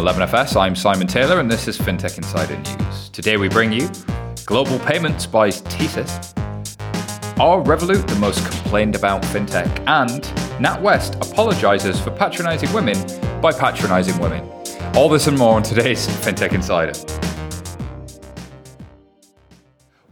11FS, I'm Simon Taylor, and this is FinTech Insider News. Today we bring you Global Payments buys TSYS, Are Revolut the most complained about FinTech? And NatWest apologizes for patronizing women by patronizing women. All this and more on today's FinTech Insider.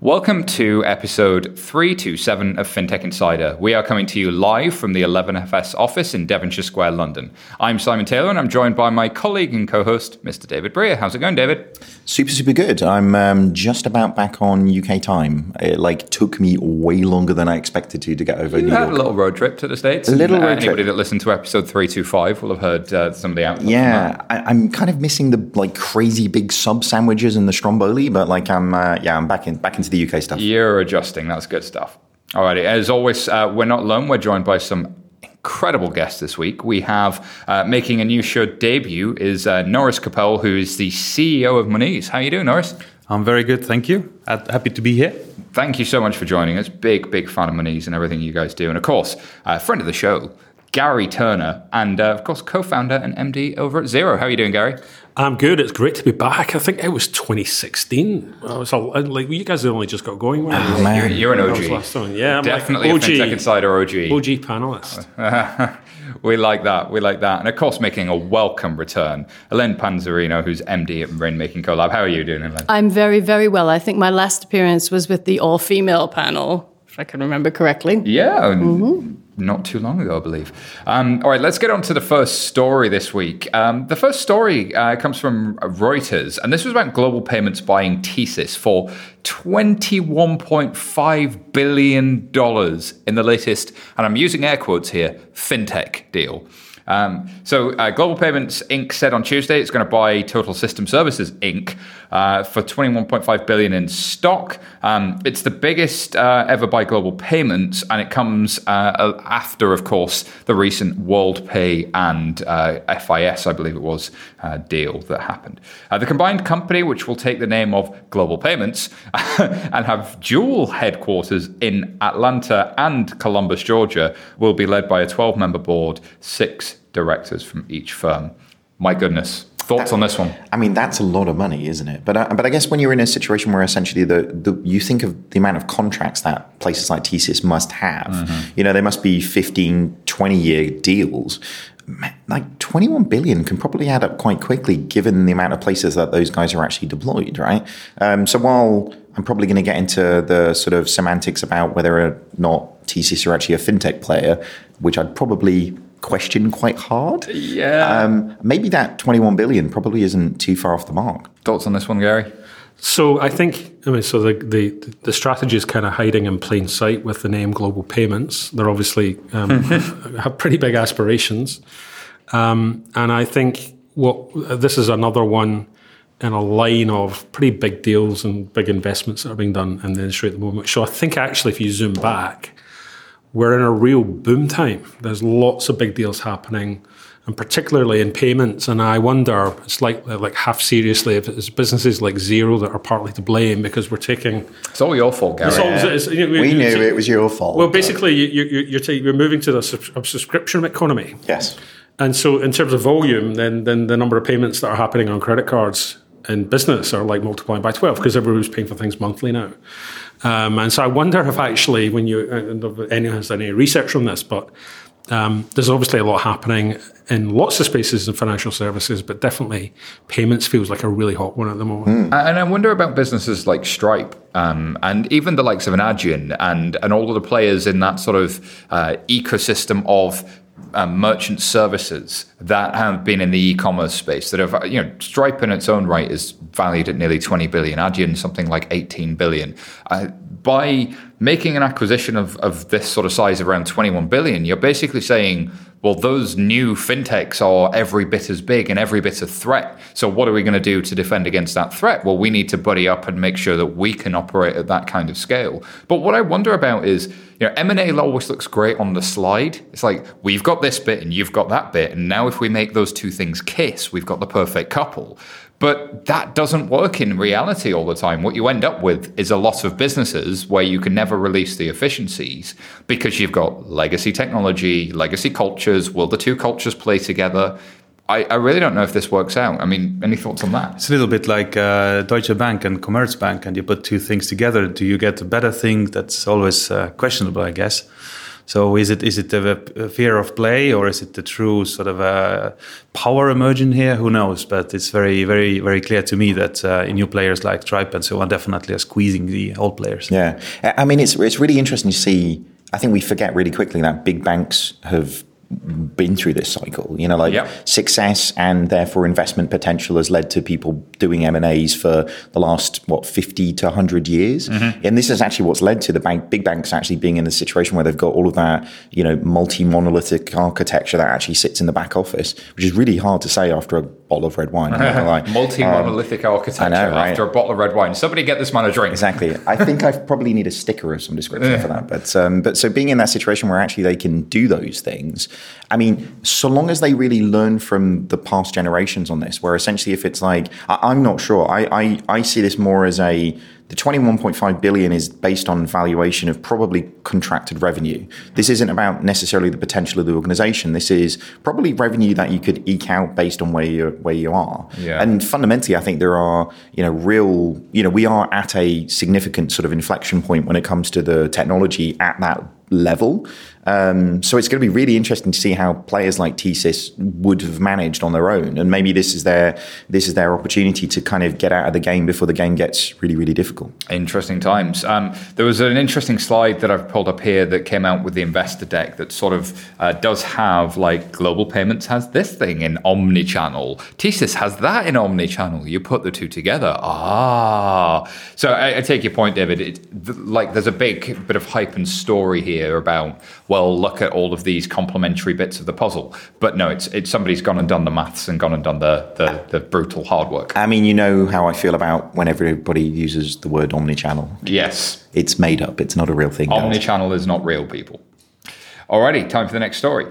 Welcome to episode 327 of FinTech Insider. We are coming to you live from the 11FS office in Devonshire Square, London. I'm Simon Taylor and I'm joined by my colleague and co host, Mr. David Brear. How's it going, David? Super, super good. I'm um, just about back on UK time. It like took me way longer than I expected to to get over you New had York. a little road trip to the States. A little Uh, road Anybody trip. that listened to episode 325 will have heard uh, some of the outcomes. yeah, I, I'm kind of missing the like crazy big sub sandwiches and the stromboli, but like I'm uh, yeah I'm back in back into the UK stuff. You're adjusting. That's good stuff. Alrighty. As always, uh, we're not alone. We're joined by some incredible guests this week. We have uh, making a new show debut is uh, Norris Koppel, who is the CEO of Monese. How are you doing, Norris? I'm very good, thank you. Uh, Happy to be here. Thank you so much for joining us. Big, big fan of Monese and everything you guys do. And of course, uh, friend of the show, Gary Turner, and uh, of course, co-founder and MD over at Xero. How are you doing, Gary? I'm good. It's great to be back. I think it was 2016. I was all, uh, like, you guys only just got going. weren't you? Oh, man. You're, you're an That was OG. last one. Yeah, I'm Definitely like a FinTech Insider OG. OG panelist. we like that. We like that. And of course, making a welcome return, Helene Panzarino, who's MD at Rainmaking Colab. How are you doing, Helene? I'm very, very well. I think my last appearance was with the all female panel, if I can remember correctly. Yeah, not too long ago, I believe. Um, all right, let's get on to the first story this week. Um, the first story uh, comes from Reuters, and this was about global payments buying TSYS for $21.5 billion in the latest, and I'm using air quotes here, fintech deal. Um, so, uh, Global Payments Inc. said on Tuesday it's going to buy Total System Services Inc. Uh, for 21.5 billion in stock. Um, it's the biggest uh, ever by Global Payments, and it comes uh, after, of course, the recent WorldPay and uh, FIS, I believe it was, uh, deal that happened. The combined company, which will take the name of Global Payments and have dual headquarters in Atlanta and Columbus, Georgia, will be led by a 12-member board, six directors from each firm. My goodness. Thoughts on this one? I mean, that's a lot of money, isn't it? But uh, but I guess when you're in a situation where essentially the, the you think of the amount of contracts that places like TSYS must have, you know, they must be 15, 20 year deals. Like 21 billion can probably add up quite quickly given the amount of places that those guys are actually deployed, right? Um, so while I'm probably going to get into the sort of semantics about whether or not TSYS are actually a fintech player, which I'd probably question quite hard. Yeah. Um, maybe that 21 billion probably isn't too far off the mark. Thoughts on this one, Gary? So I think, I mean, so the, the, the strategy is kind of hiding in plain sight with the name Global Payments. They're obviously um, have pretty big aspirations. Um, and I think what this is another one in a line of pretty big deals and big investments that are being done in the industry at the moment. So I think actually, if you zoom back, we're in a real boom time. There's lots of big deals happening, and particularly in payments. And I wonder, it's like like half seriously, if it's businesses like Xero that are partly to blame because we're taking. It's all your fault, Gary. It's all- it's- you know, We you- knew it was your fault. Well, basically, you, you, you're, ta- you're moving to the subs- a subscription economy. yes. And so, in terms of volume, then then the number of payments that are happening on credit cards in business are like multiplying by twelve because everybody's paying for things monthly now. Um, and so, I wonder if actually, when you I if anyone has any research on this, but um, there's obviously a lot happening in lots of spaces in financial services, but definitely payments feels like a really hot one at the moment. And I wonder about businesses like Stripe um, and even the likes of an Adyen and, and all of the players in that sort of uh, ecosystem of um, merchant services that have been in the e-commerce space that have, you know, Stripe in its own right is valued at nearly 20 billion, Adyen something like 18 billion. Uh, by making an acquisition of, of this sort of size around 21 billion, you're basically saying, well, those new fintechs are every bit as big and every bit a threat. So, what are we going to do to defend against that threat? Well, we need to buddy up and make sure that we can operate at that kind of scale. But what I wonder about is, you know, M and A always looks great on the slide. It's like we've got this bit and you've got that bit, and now if we make those two things kiss, we've got the perfect couple. But that doesn't work in reality all the time. What you end up with is a lot of businesses where you can never release the efficiencies because you've got legacy technology, legacy cultures. Will the two cultures play together? I, I really don't know if this works out. I mean, any thoughts on that? It's a little bit like uh, Deutsche Bank and Commerzbank, and you put two things together. Do you get a better thing? That's always uh, questionable, I guess. So is it is it a, a, fear of play or is it the true sort of uh, power emerging here? Who knows? But it's very very very clear to me that uh, new players like Stripe and so on definitely are squeezing the old players. Yeah, I mean it's it's really interesting to see. I think we forget really quickly that big banks have been through this cycle. You know, like yep. success and therefore investment potential has led to people doing M and A's for the last what fifty to hundred years, mm-hmm. and this is actually what's led to the bank, big banks actually being in a situation where they've got all of that you know multi monolithic architecture that actually sits in the back office, which is really hard to say after a bottle of red wine. multi monolithic um, architecture know, right? after a bottle of red wine. Somebody get this man a drink. Exactly. I think I probably need a sticker of some description for that. But um, but so being in that situation where actually they can do those things I mean, so long as they really learn from the past generations on this, where essentially if it's like, I, am not sure. I, I, I see this more as a, the 21.5 billion is based on valuation of probably contracted revenue. This isn't about necessarily the potential of the organization. This is probably revenue that you could eke out based on where you where you are. Yeah. And fundamentally, I think there are you know real you know we are at a significant sort of inflection point when it comes to the technology at that level. Um, so it's going to be really interesting to see how players like TSYS would have managed on their own, and maybe this is their this is their opportunity to kind of get out of the game before the game gets really really difficult. Interesting times. Um, there was an interesting slide that I've pulled up here that came out with the investor deck that sort of uh, does have like global payments has this thing in omni-channel. TSYS has that in omni-channel. You put the two together. Ah, so I, I take your point, David. It, th- like there's a big bit of hype and story here about well well, look at all of these complementary bits of the puzzle. But no, it's it's somebody's gone and done the maths and gone and done the, the, the brutal hard work. I mean, you know how I feel about when everybody uses the word omnichannel. Yes. It's made up. It's not a real thing. Omnichannel is not real, people. Alrighty, time for the next story.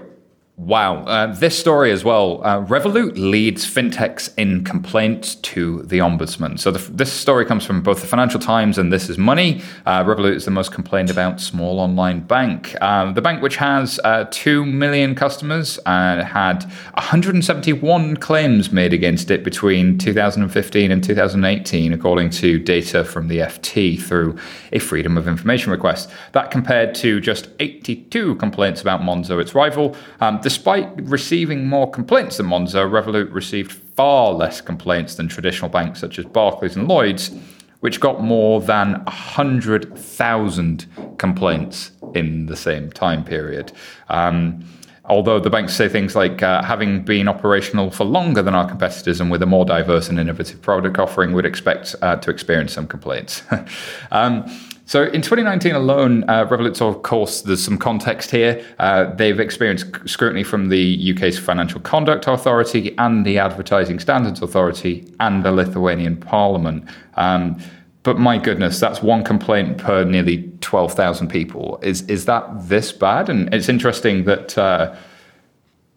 Wow. Uh, this story as well. Uh, Revolut leads fintechs in complaints to the ombudsman. So the, this story comes from both the Financial Times and This Is Money. Uh, Revolut is the most complained about small online bank. Um, the bank, which has uh, 2 million customers, uh, had 171 claims made against it between 2015 and 2018, according to data from the FT through a Freedom of Information request. That compared to just 82 complaints about Monzo, its rival. Um, Despite receiving more complaints than Monzo, Revolut received far less complaints than traditional banks such as Barclays and Lloyds, which got more than 100,000 complaints in the same time period. Um, although the banks say things like uh, having been operational for longer than our competitors and with a more diverse and innovative product offering, would expect uh, to experience some complaints. um, so in 2019 alone, uh, Revolut, of course, there's some context here. Uh, they've experienced scrutiny from the UK's Financial Conduct Authority and the Advertising Standards Authority and the Lithuanian Parliament. Um, but my goodness, that's one complaint per nearly 12,000 people. Is is that this bad? And it's interesting that uh,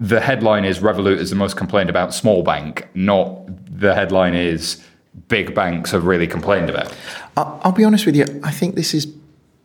the headline is Revolut is the most complained about small bank, not the headline is big banks have really complained about. I'll be honest with you. I think this is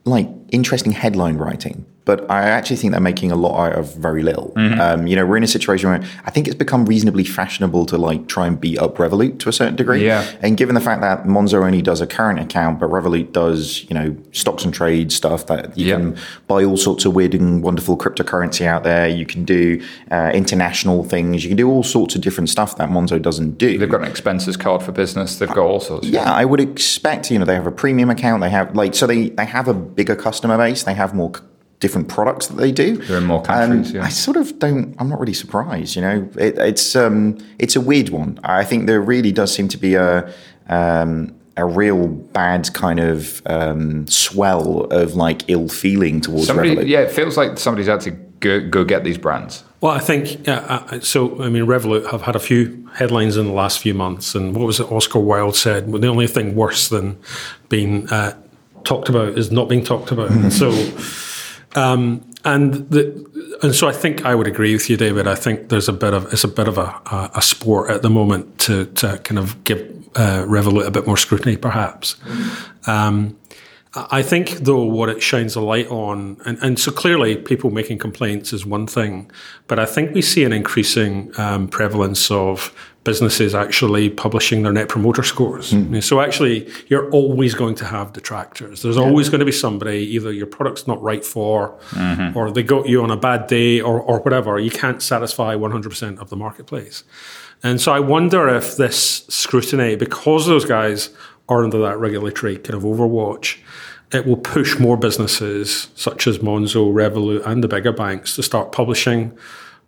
like interesting headline writing but I actually think they're making a lot out of very little. Mm-hmm. Um, you know, we're in a situation where I think it's become reasonably fashionable to like try and beat up Revolut to a certain degree. Yeah. And given the fact that Monzo only does a current account, but Revolut does, you know, stocks and trade stuff that you can buy all sorts of weird and wonderful cryptocurrency out there. You can do uh, international things. You can do all sorts of different stuff that Monzo doesn't do. They've got an expenses card for business. They've got all sorts. Yeah, I would expect. You know, they have a premium account. They have like so they they have a bigger customer base. They have more different products that they do. They're in more countries. yeah. I sort of don't. I'm not really surprised. You know, it, it's um, it's a weird one. I think there really does seem to be a um, a real bad kind of um, swell of like ill feeling towards Somebody, Revolut. Yeah, it feels like somebody's had to go, go get these brands. Well, I think yeah. So, I mean, Revolut have had a few headlines in the last few months, and what was it? Oscar Wilde said, "Well, the only thing worse than being uh, talked about is not being talked about." so. Um, and the, and so I think I would agree with you, David. I think there's a bit of it's a bit of a, a, a sport at the moment to, to kind of give uh, Revolut a bit more scrutiny, perhaps. Um, I think, though, what it shines a light on, and, and so clearly people making complaints is one thing, but I think we see an increasing um, prevalence of businesses actually publishing their net promoter scores. Mm. So actually, you're always going to have detractors. There's yeah. always going to be somebody, either your product's not right for, mm-hmm. or they got you on a bad day, or, or whatever. You can't satisfy 100% of the marketplace. And so I wonder if this scrutiny, because those guys are under that regulatory kind of overwatch, it will push more businesses such as Monzo, Revolut, and the bigger banks to start publishing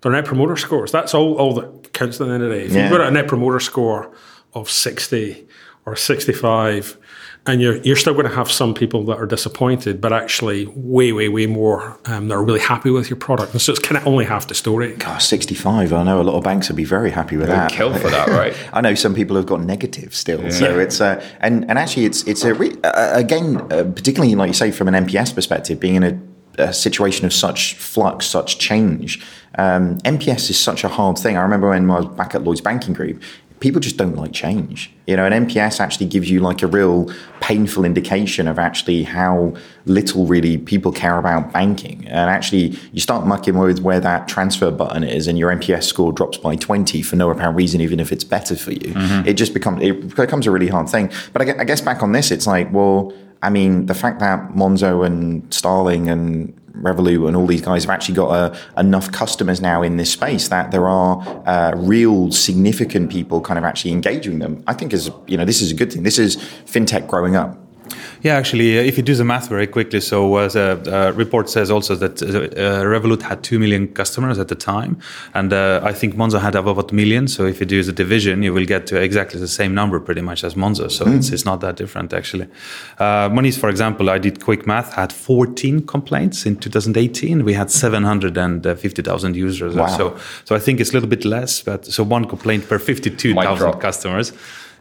their net promoter scores. That's all, all that counts at the end of the day. If yeah. you've got a net promoter score of 60 or 65, and you're, you're still going to have some people that are disappointed, but actually way, way, way more um, that are really happy with your product. And so it's kind of only half the story. God, 65. I know a lot of banks would be very happy with They're that. Kill for that, right? I know some people have got negative still. Yeah. So it's, uh, and, and actually it's, it's a, re- uh, again, uh, particularly like you say, from an NPS perspective, being in a a situation of such flux, such change. Um, NPS is such a hard thing. I remember when I was back at Lloyd's Banking Group, people just don't like change. You know, an NPS actually gives you like a real painful indication of actually how little really people care about banking. And actually, you start mucking with where that transfer button is, and your NPS score drops by 20 for no apparent reason, even if it's better for you. Mm-hmm. It just becomes it becomes a really hard thing. But I guess back on this, it's like, well, I mean, the fact that Monzo and Starling and Revolut and all these guys have actually got uh, enough customers now in this space that there are uh, real significant people kind of actually engaging them. I think is you know this is a good thing. This is fintech growing up. Yeah, actually, uh, if you do the math very quickly, so uh, the uh, report says also that uh, uh, Revolut had 2 million customers at the time, and uh, I think Monzo had about a million. So if you do the division, you will get to exactly the same number pretty much as Monzo. So mm. it's, it's not that different actually. Uh, Monese, for example, I did quick math, had 14 complaints in 2018. We had 750,000 users. Wow. So, so I think it's a little bit less, but so one complaint per 52,000 customers.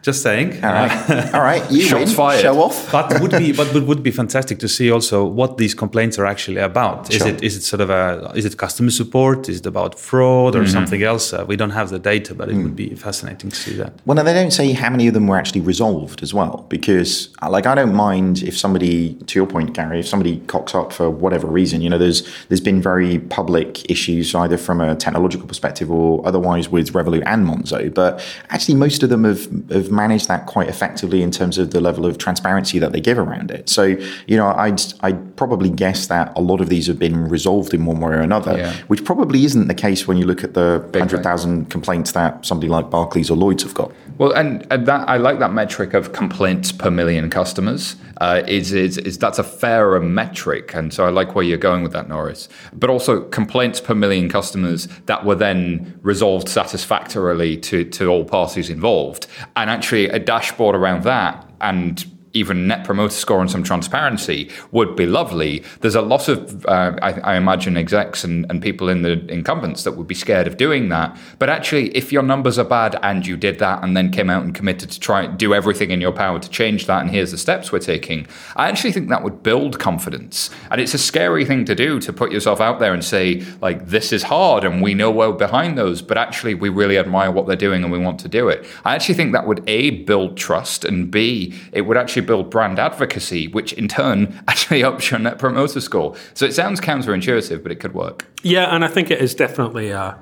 Just saying. All right, all right. You Shots win. Fired. Show off. but would be, but would be fantastic to see also what these complaints are actually about. Is sure. it is it sort of a is it customer support? Is it about fraud or mm-hmm. something else? Uh, we don't have the data, but it mm. would be fascinating to see that. Well, now they don't say how many of them were actually resolved as well, because uh, like I don't mind if somebody, to your point, Gary, if somebody cocks up for whatever reason. You know, there's there's been very public issues either from a technological perspective or otherwise with Revolut and Monzo, but actually most of them have have have managed that quite effectively in terms of the level of transparency that they give around it. So, you know, I'd, I'd probably guess that a lot of these have been resolved in one way or another, yeah. which probably isn't the case when you look at the 100,000 complaints that somebody like Barclays or Lloyd's have got. Well, and, and that I like that metric of complaints per million customers. Uh, is, is is that's a fairer metric, and so I like where you're going with that, Norris. But also complaints per million customers that were then resolved satisfactorily to to all parties involved, and actually a dashboard around that and even net promoter score and some transparency would be lovely. There's a lot of, uh, I, I, imagine, execs and, and people in the incumbents that would be scared of doing that. But actually, if your numbers are bad and you did that and then came out and committed to try do everything in your power to change that, and here's the steps we're taking, I actually think that would build confidence. And it's a scary thing to do to put yourself out there and say, like, this is hard and we know we're behind those, but actually, we really admire what they're doing and we want to do it. I actually think that would A, build trust, and B, it would actually build brand advocacy, which in turn actually ups your net promoter score. So it sounds counterintuitive, but it could work. Yeah, and I think it is definitely uh,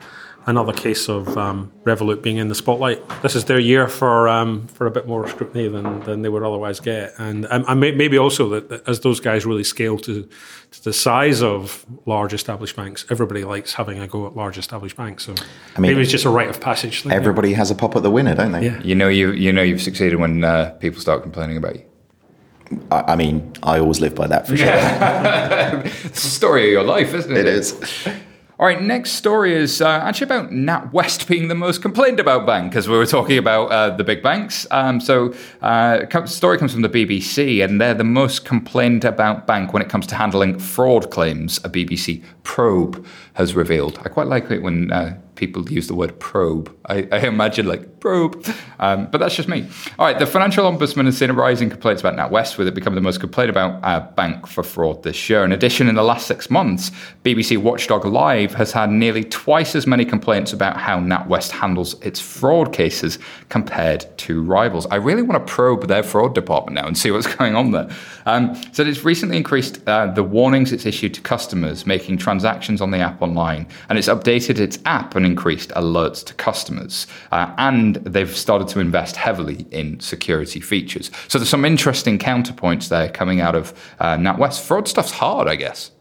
another case of um, Revolut being in the spotlight. This is their year for um, for a bit more scrutiny than, than they would otherwise get, and, um, and maybe also that, that, as those guys really scale to, to, the size of large established banks, everybody likes having a go at large established banks. So I mean, maybe it's just a rite of passage. Thing, everybody yeah. has a pop at the winner, don't they? Yeah. You know you you know you've succeeded when uh, people start complaining about you. I, mean, I always live by that for sure. it's the story of your life, isn't it? It is. All right, next story is uh, actually about NatWest being the most complained about bank, because we were talking about uh, the big banks. Um, so, uh, story comes from the BBC, and they're the most complained about bank when it comes to handling fraud claims. A BBC probe has revealed. I quite like it when uh, people use the word probe. I, I imagine like probe, um, but that's just me. All right, the financial ombudsman has seen a rise in complaints about NatWest, with it becoming the most complained about uh, bank for fraud this year. In addition, in the last six months, BBC Watchdog Live has had nearly twice as many complaints about how NatWest handles its fraud cases compared to rivals. I really want to probe their fraud department now and see what's going on there. Um, so it's recently increased uh, the warnings it's issued to customers making transactions on the app online, and it's updated its app and increased alerts to customers. Uh, and they've started to invest heavily in security features. So there's some interesting counterpoints there coming out of uh, NatWest. Fraud stuff's hard, I guess.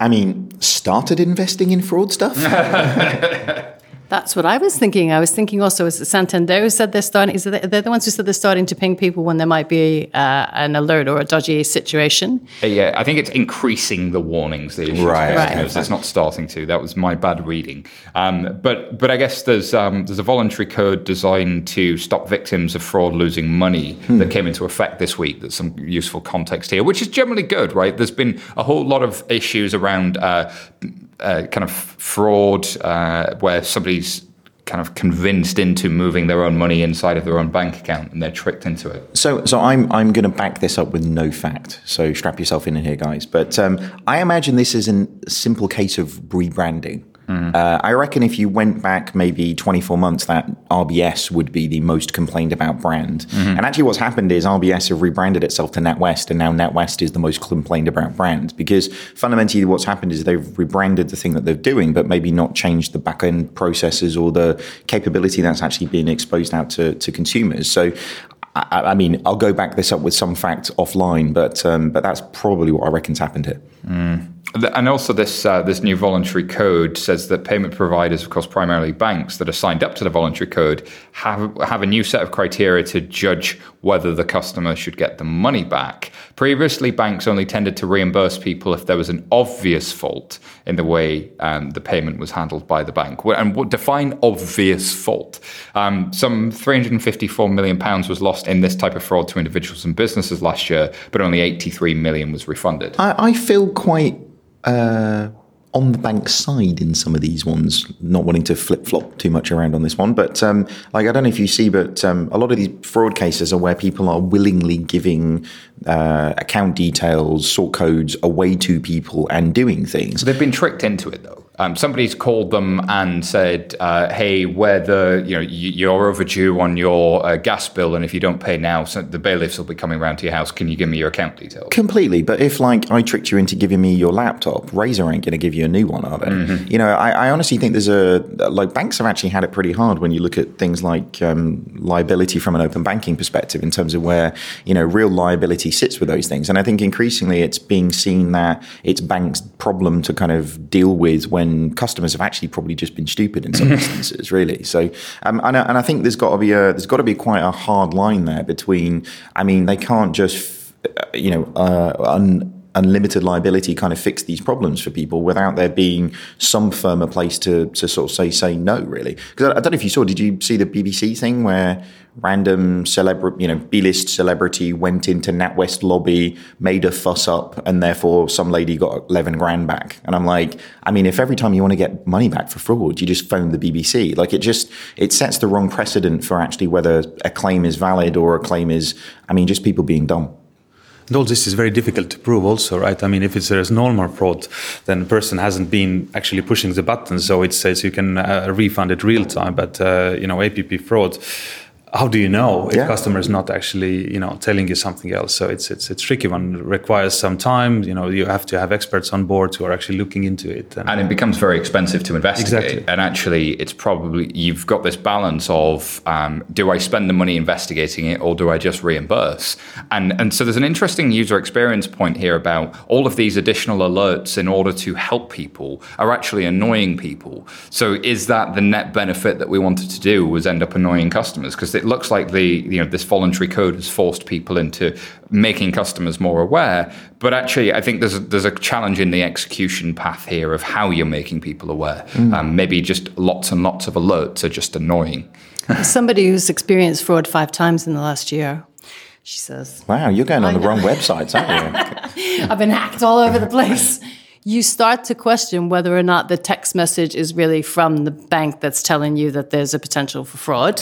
I mean, started investing in fraud stuff? That's what I was thinking. I was thinking also is it Santander who said they're starting. Is it they're the ones who said they're starting to ping people when there might be uh, an alert or a dodgy situation? Uh, yeah, I think it's increasing the warnings. The issues Right. Right. customers. It's not starting to. That was my bad reading. Um, but but I guess there's um, there's a voluntary code designed to stop victims of fraud losing money that came into effect this week. That's some useful context here, which is generally good, right? There's been a whole lot of issues around. Uh, uh, kind of fraud uh, where somebody's kind of convinced into moving their own money inside of their own bank account and they're tricked into it. So, so I'm I'm going to back this up with no fact. So strap yourself in here, guys. But um, I imagine this is a simple case of rebranding. Uh, I reckon if you went back maybe 24 months, that RBS would be the most complained about brand. And actually, what's happened is RBS have rebranded itself to NatWest, and now NatWest is the most complained about brand because fundamentally, what's happened is they've rebranded the thing that they're doing, but maybe not changed the back end processes or the capability that's actually being exposed out to, to consumers. So I, I mean, I'll go back this up with some facts offline, but um, but that's probably what I reckon's happened here. And also, this uh, this new voluntary code says that payment providers, of course, primarily banks that are signed up to the voluntary code, have have a new set of criteria to judge whether the customer should get the money back. Previously, banks only tended to reimburse people if there was an obvious fault in the way um, the payment was handled by the bank. And what define obvious fault? Um, some 354 million pounds was lost in this type of fraud to individuals and businesses last year, but only 83 million was refunded. I, I feel quite uh, on the bank side in some of these ones, not wanting to flip flop too much around on this one. But um, like, I don't know if you see, but um, a lot of these fraud cases are where people are willingly giving uh, account details, sort codes away to people and doing things. They've been tricked into it, though. Um, somebody's called them and said, uh, "Hey, where the you know you're overdue on your uh, gas bill, and if you don't pay now, so the bailiffs will be coming around to your house. Can you give me your account details?" Completely, but if like I tricked you into giving me your laptop, Razor ain't going to give you a new one, are they? You know, I, I honestly think there's a like banks have actually had it pretty hard when you look at things like um, liability from an open banking perspective in terms of where you know real liability sits with those things, and I think increasingly it's being seen that it's banks' problem to kind of deal with when customers have actually probably just been stupid in some instances, really. So, um, and, I, and I think there's got to be a there's got to be quite a hard line there between. I mean, they can't just uh, you know, uh, un, unlimited liability kind of fix these problems for people without there being some firmer place to, to sort of say say no, really. Because I, I don't know if you saw, did you see the BBC thing where random celebrity, you know, B-list celebrity went into NatWest lobby, made a fuss up, and therefore some lady got 11 grand back. And I'm like, I mean, if every time you want to get money back for fraud, you just phone the BBC, like it just, it sets the wrong precedent for actually whether a claim is valid or a claim is, I mean, just people being dumb. And all this is very difficult to prove, also, right? I mean, if it's there's normal fraud, then the person hasn't been actually pushing the button, so it says you can uh, refund it real time. But uh, you know, APP fraud. How do you know if Yeah. customer is not actually, you know, telling you something else? So it's it's it's tricky one. It requires some time. You know, you have to have experts on board who are actually looking into it. and it becomes very expensive to investigate. Exactly. And actually, it's probably you've got this balance of um, do I spend the money investigating it or do I just reimburse? And and so there's an interesting user experience point here about all of these additional alerts in order to help people are actually annoying people. So is that the net benefit that we wanted to do was end up annoying customers because it looks like the you know this voluntary code has forced people into making customers more aware. But actually, I think there's a, there's a challenge in the execution path here of how you're making people aware. Um, maybe just lots and lots of alerts are just annoying. Somebody who's experienced fraud five times in the last year. She says, Wow, you're going on the wrong websites, aren't you? I've been hacked all over the place. You start to question whether or not the text message is really from the bank that's telling you that there's a potential for fraud,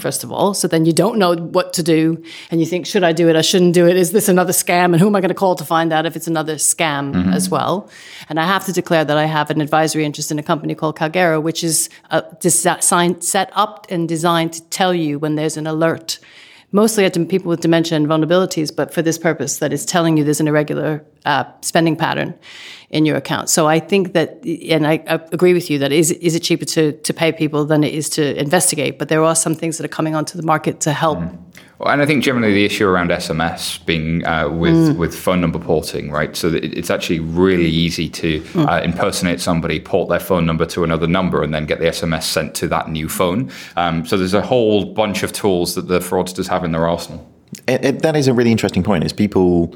first of all. So then you don't know what to do. And you think, should I do it? I shouldn't do it. Is this another scam? And who am I going to call to find out if it's another scam as well? And I have to declare that I have an advisory interest in a company called Kalgera, which is uh, designed, set up and designed to tell you when there's an alert mostly at people with dementia and vulnerabilities, but for this purpose, that is telling you there's an irregular uh, spending pattern in your account. So I think that, and I, I, agree with you that is is it cheaper to to pay people than it is to investigate? But there are some things that are coming onto the market to help. Mm. Well, and I think generally the issue around SMS being uh, with mm. with phone number porting, right? So it's actually really easy to mm. uh, impersonate somebody, port their phone number to another number, and then get the SMS sent to that new phone. Um, so there's a whole bunch of tools that the fraudsters have in their arsenal. It, it, that is a really interesting point. Is people,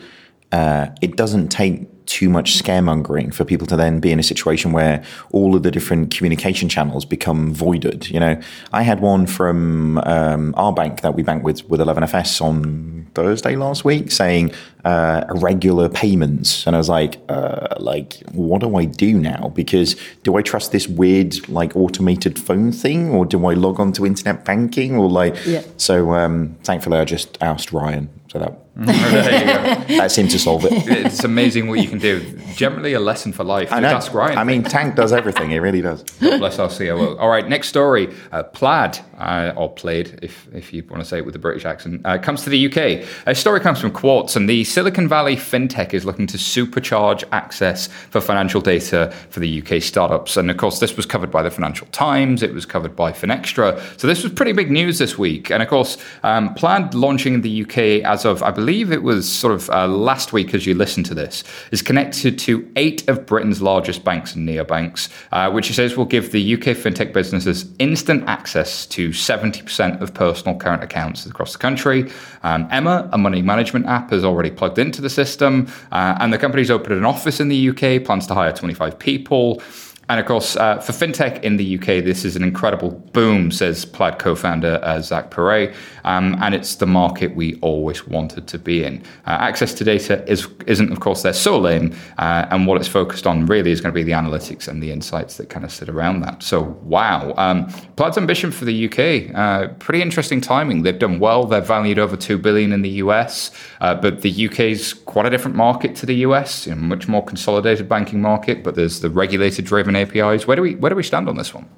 uh, it doesn't take too much scaremongering for people to then be in a situation where all of the different communication channels become voided. You know, I had one from um, our bank that we bank with with 11FS on Thursday last week saying uh, irregular payments, and I was like, uh, like, what do I do now? Because do I trust this weird like automated phone thing, or do I log on to internet banking, or like? Yeah. So um, thankfully, I just asked Ryan. So that that seemed to solve it. It's amazing what you can do. Generally, a lesson for life. I know. I mean, Tank does everything. He really does. God bless our COO. All right, next story. Uh, Plaid, uh, or Plaid, if, if you want to say it with a British accent, uh, comes to the UK. A story comes from Quartz, and the Silicon Valley fintech is looking to supercharge access for financial data for the UK startups. And of course, this was covered by the Financial Times. It was covered by Finextra. So this was pretty big news this week. And of course, um, Plaid launching in the UK as of, I believe it was sort of uh, last week as you listen to this, is connected to eight of Britain's largest banks and neobanks, uh, which it says will give the UK fintech businesses instant access to 70% of personal current accounts across the country. Um, Emma, a money management app, has already plugged into the system, uh, and the company's opened an office in the UK, plans to hire 25 people. And of course, uh, for fintech in the UK, this is an incredible boom, says Plaid co founder uh, Zach Perret. Um, and it's the market we always wanted to be in. Uh, access to data is, isn't, of course, their sole aim. Uh, and what it's focused on really is going to be the analytics and the insights that kind of sit around that. So, wow. Um, Plaid's ambition for the UK, uh, pretty interesting timing. They've done well. They're valued over 2 billion in the US. Uh, but the UK's quite a different market to the US, you know, much more consolidated banking market. But there's the regulator driven APIs. Where do we where do we stand on this one?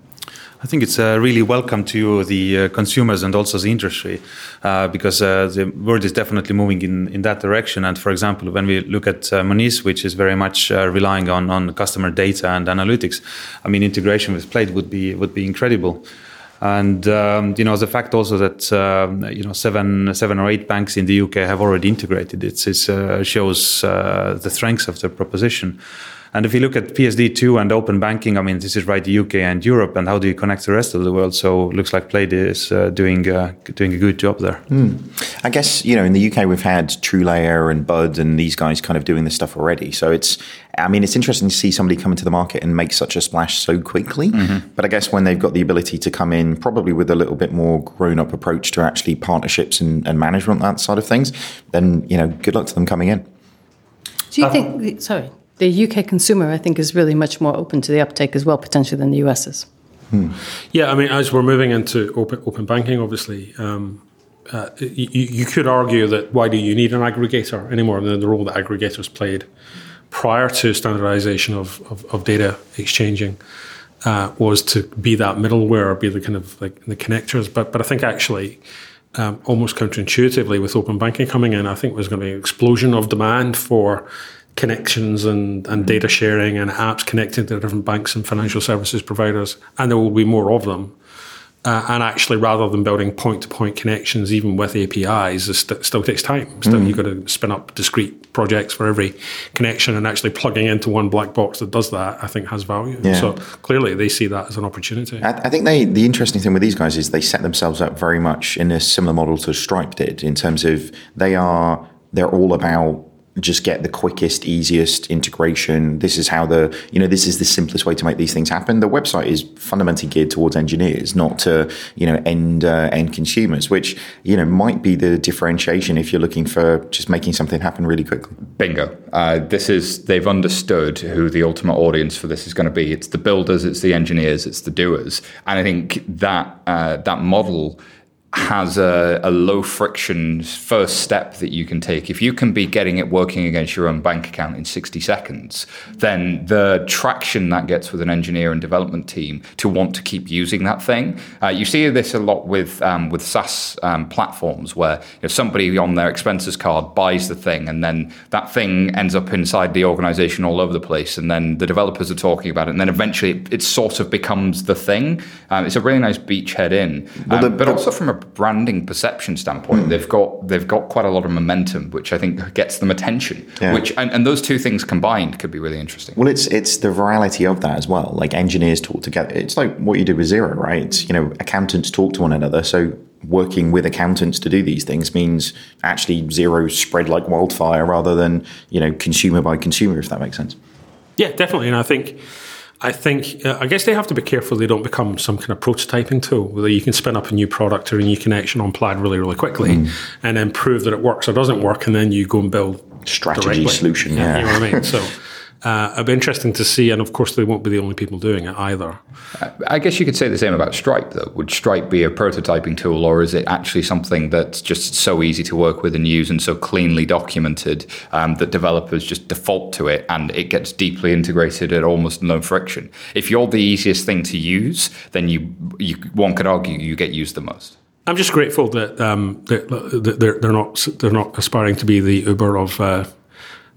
I think it's uh, really welcome to the uh, consumers and also the industry uh, because uh, the world is definitely moving in, in that direction. And for example, when we look at uh, Monese, which is very much uh, relying on, on customer data and analytics, I mean, integration with Plaid would be would be incredible. And um, you know the fact also that um, you know seven seven or eight banks in the UK have already integrated it, it shows the strengths of the proposition. And if you look at PSD2 and open banking, I mean, this is right the UK and Europe, and how do you connect the rest of the world? So it looks like Plaid is uh, doing uh, doing a good job there. Mm. I guess you know in the UK we've had TrueLayer and Bud and these guys kind of doing this stuff already. So it's I mean it's interesting to see somebody come into the market and make such a splash so quickly. Mm-hmm. But I guess when they've got the ability to come in, probably with a little bit more grown up approach to actually partnerships and, and management that side of things, then you know good luck to them coming in. Do you uh, think? Sorry the UK consumer, I think, is really much more open to the uptake as well, potentially, than the US is. Hmm. Yeah, I mean, as we're moving into open, open banking, obviously, um, uh, you, you, could argue that why do you need an aggregator anymore than the role that aggregators played prior to standardization of, of, of data exchanging uh, was to be that middleware, be the kind of like the connectors. But but I think actually. Um, almost counterintuitively, with open banking coming in, I think there's going to be an explosion of demand for connections and, and data sharing and apps connecting to different banks and financial services providers, and there will be more of them. Uh, and actually, rather than building point-to-point connections, even with APIs, it st- still takes time. Still, mm. you've got to spin up discrete projects for every connection, and actually plugging into one black box that does that, I think, has value. Yeah. So clearly, they see that as an opportunity. I, I think they the interesting thing with these guys is they set themselves up very much in a similar model to Stripe did, in terms of they are they're all about just get the quickest, easiest integration. This is how the, you know, this is the simplest way to make these things happen. The website is fundamentally geared towards engineers, not to, you know, end uh, end consumers, which, you know, might be the differentiation if you're looking for just making something happen really quickly. Bingo. Uh, this is, they've understood who the ultimate audience for this is going to be. It's the builders, it's the engineers, it's the doers. And I think that, uh, that model has a, a, low friction first step that you can take. If you can be getting it working against your own bank account in 60 seconds, then the traction that gets with an engineer and development team to want to keep using that thing. Uh, you see this a lot with um, with SaaS um, platforms where you know, somebody on their expenses card buys the thing and then that thing ends up inside the organization all over the place and then the developers are talking about it and then eventually it, it sort of becomes the thing. Um, it's a really nice beachhead in. Well, the, um, but also from a branding perception standpoint, mm. they've got they've got quite a lot of momentum, which I think gets them attention. Yeah. Which and, and, those two things combined could be really interesting. Well, it's it's the virality of that as well. Like engineers talk together. It's like what you did with Xero, right? It's, you know, accountants talk to one another. So working with accountants to do these things means actually Xero spread like wildfire rather than you know consumer by consumer, if that makes sense. Yeah, definitely. And I think I think, uh, I guess they have to be careful they don't become some kind of prototyping tool where you can spin up a new product or a new connection on Plaid really, really quickly mm. and then prove that it works or doesn't work, and then you go and build strategy directly. solution. Yeah. You know what I mean? So uh, it'll be interesting to see, and of course, they won't be the only people doing it either. I guess you could say the same about Stripe, though. Would Stripe be a prototyping tool, or is it actually something that's just so easy to work with and use and so cleanly documented um, that developers just default to it and it gets deeply integrated at almost no friction? If you're the easiest thing to use, then you, you one could argue you get used the most. I'm just grateful that um, they're, they're, they're, not they're not aspiring to be the Uber of uh,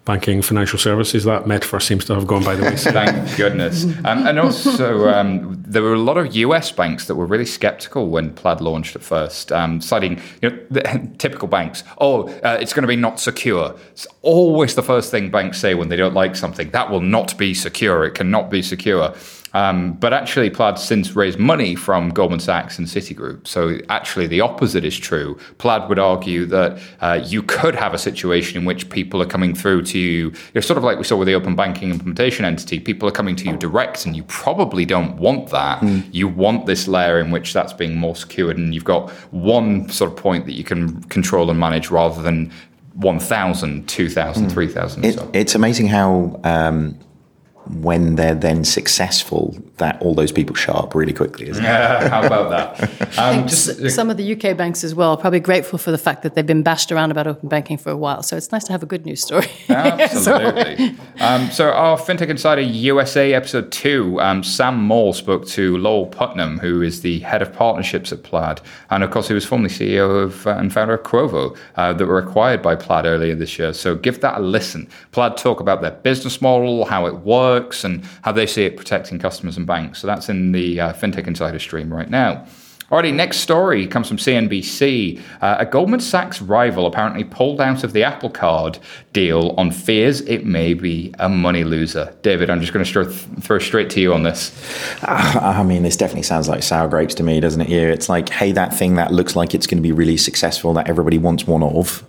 banking financial services. That metaphor seems to have gone by the wayside. Thank goodness. Um, and also, um, there were a lot of US banks that were really skeptical when Plaid launched at first, um, citing you know, the, typical banks. Oh, uh, it's going to be not secure. It's always the first thing banks say when they don't like something. That will not be secure. It cannot be secure. Um, but actually, Plaid since raised money from Goldman Sachs and Citigroup. So actually, the opposite is true. Plaid would argue that uh, you could have a situation in which people are coming through to you. You're sort of like we saw with the open banking implementation entity. People are coming to you direct, and you probably don't want that. Mm. You want this layer in which that's being more secured, and you've got one sort of point that you can control and manage rather than 1,000, 2,000, mm. 3,000. It, so. It's amazing how. Um, when they're then successful, that all those people show up really quickly. Isn't yeah, how about that? Um, just, some of the UK banks as well are probably grateful for the fact that they've been bashed around about open banking for a while. So it's nice to have a good news story. Absolutely. um, so our FinTech Insider USA episode two, um, Sam Maule spoke to Lowell Putnam, who is the head of partnerships at Plaid, and of course he was formerly CEO of uh, and founder of Quovo uh, that were acquired by Plaid earlier this year. So give that a listen. Plaid talk about their business model, how it works works and how they see it protecting customers and banks. So that's in the uh, FinTech Insider stream right now. Alrighty, next story comes from CNBC. Uh, a Goldman Sachs rival apparently pulled out of the Apple Card deal on fears it may be a money loser. David, I'm just going to throw straight to you on this. Uh, I mean, this definitely sounds like sour grapes to me, doesn't it? Here, it's like, hey, that thing that looks like it's going to be really successful that everybody wants one of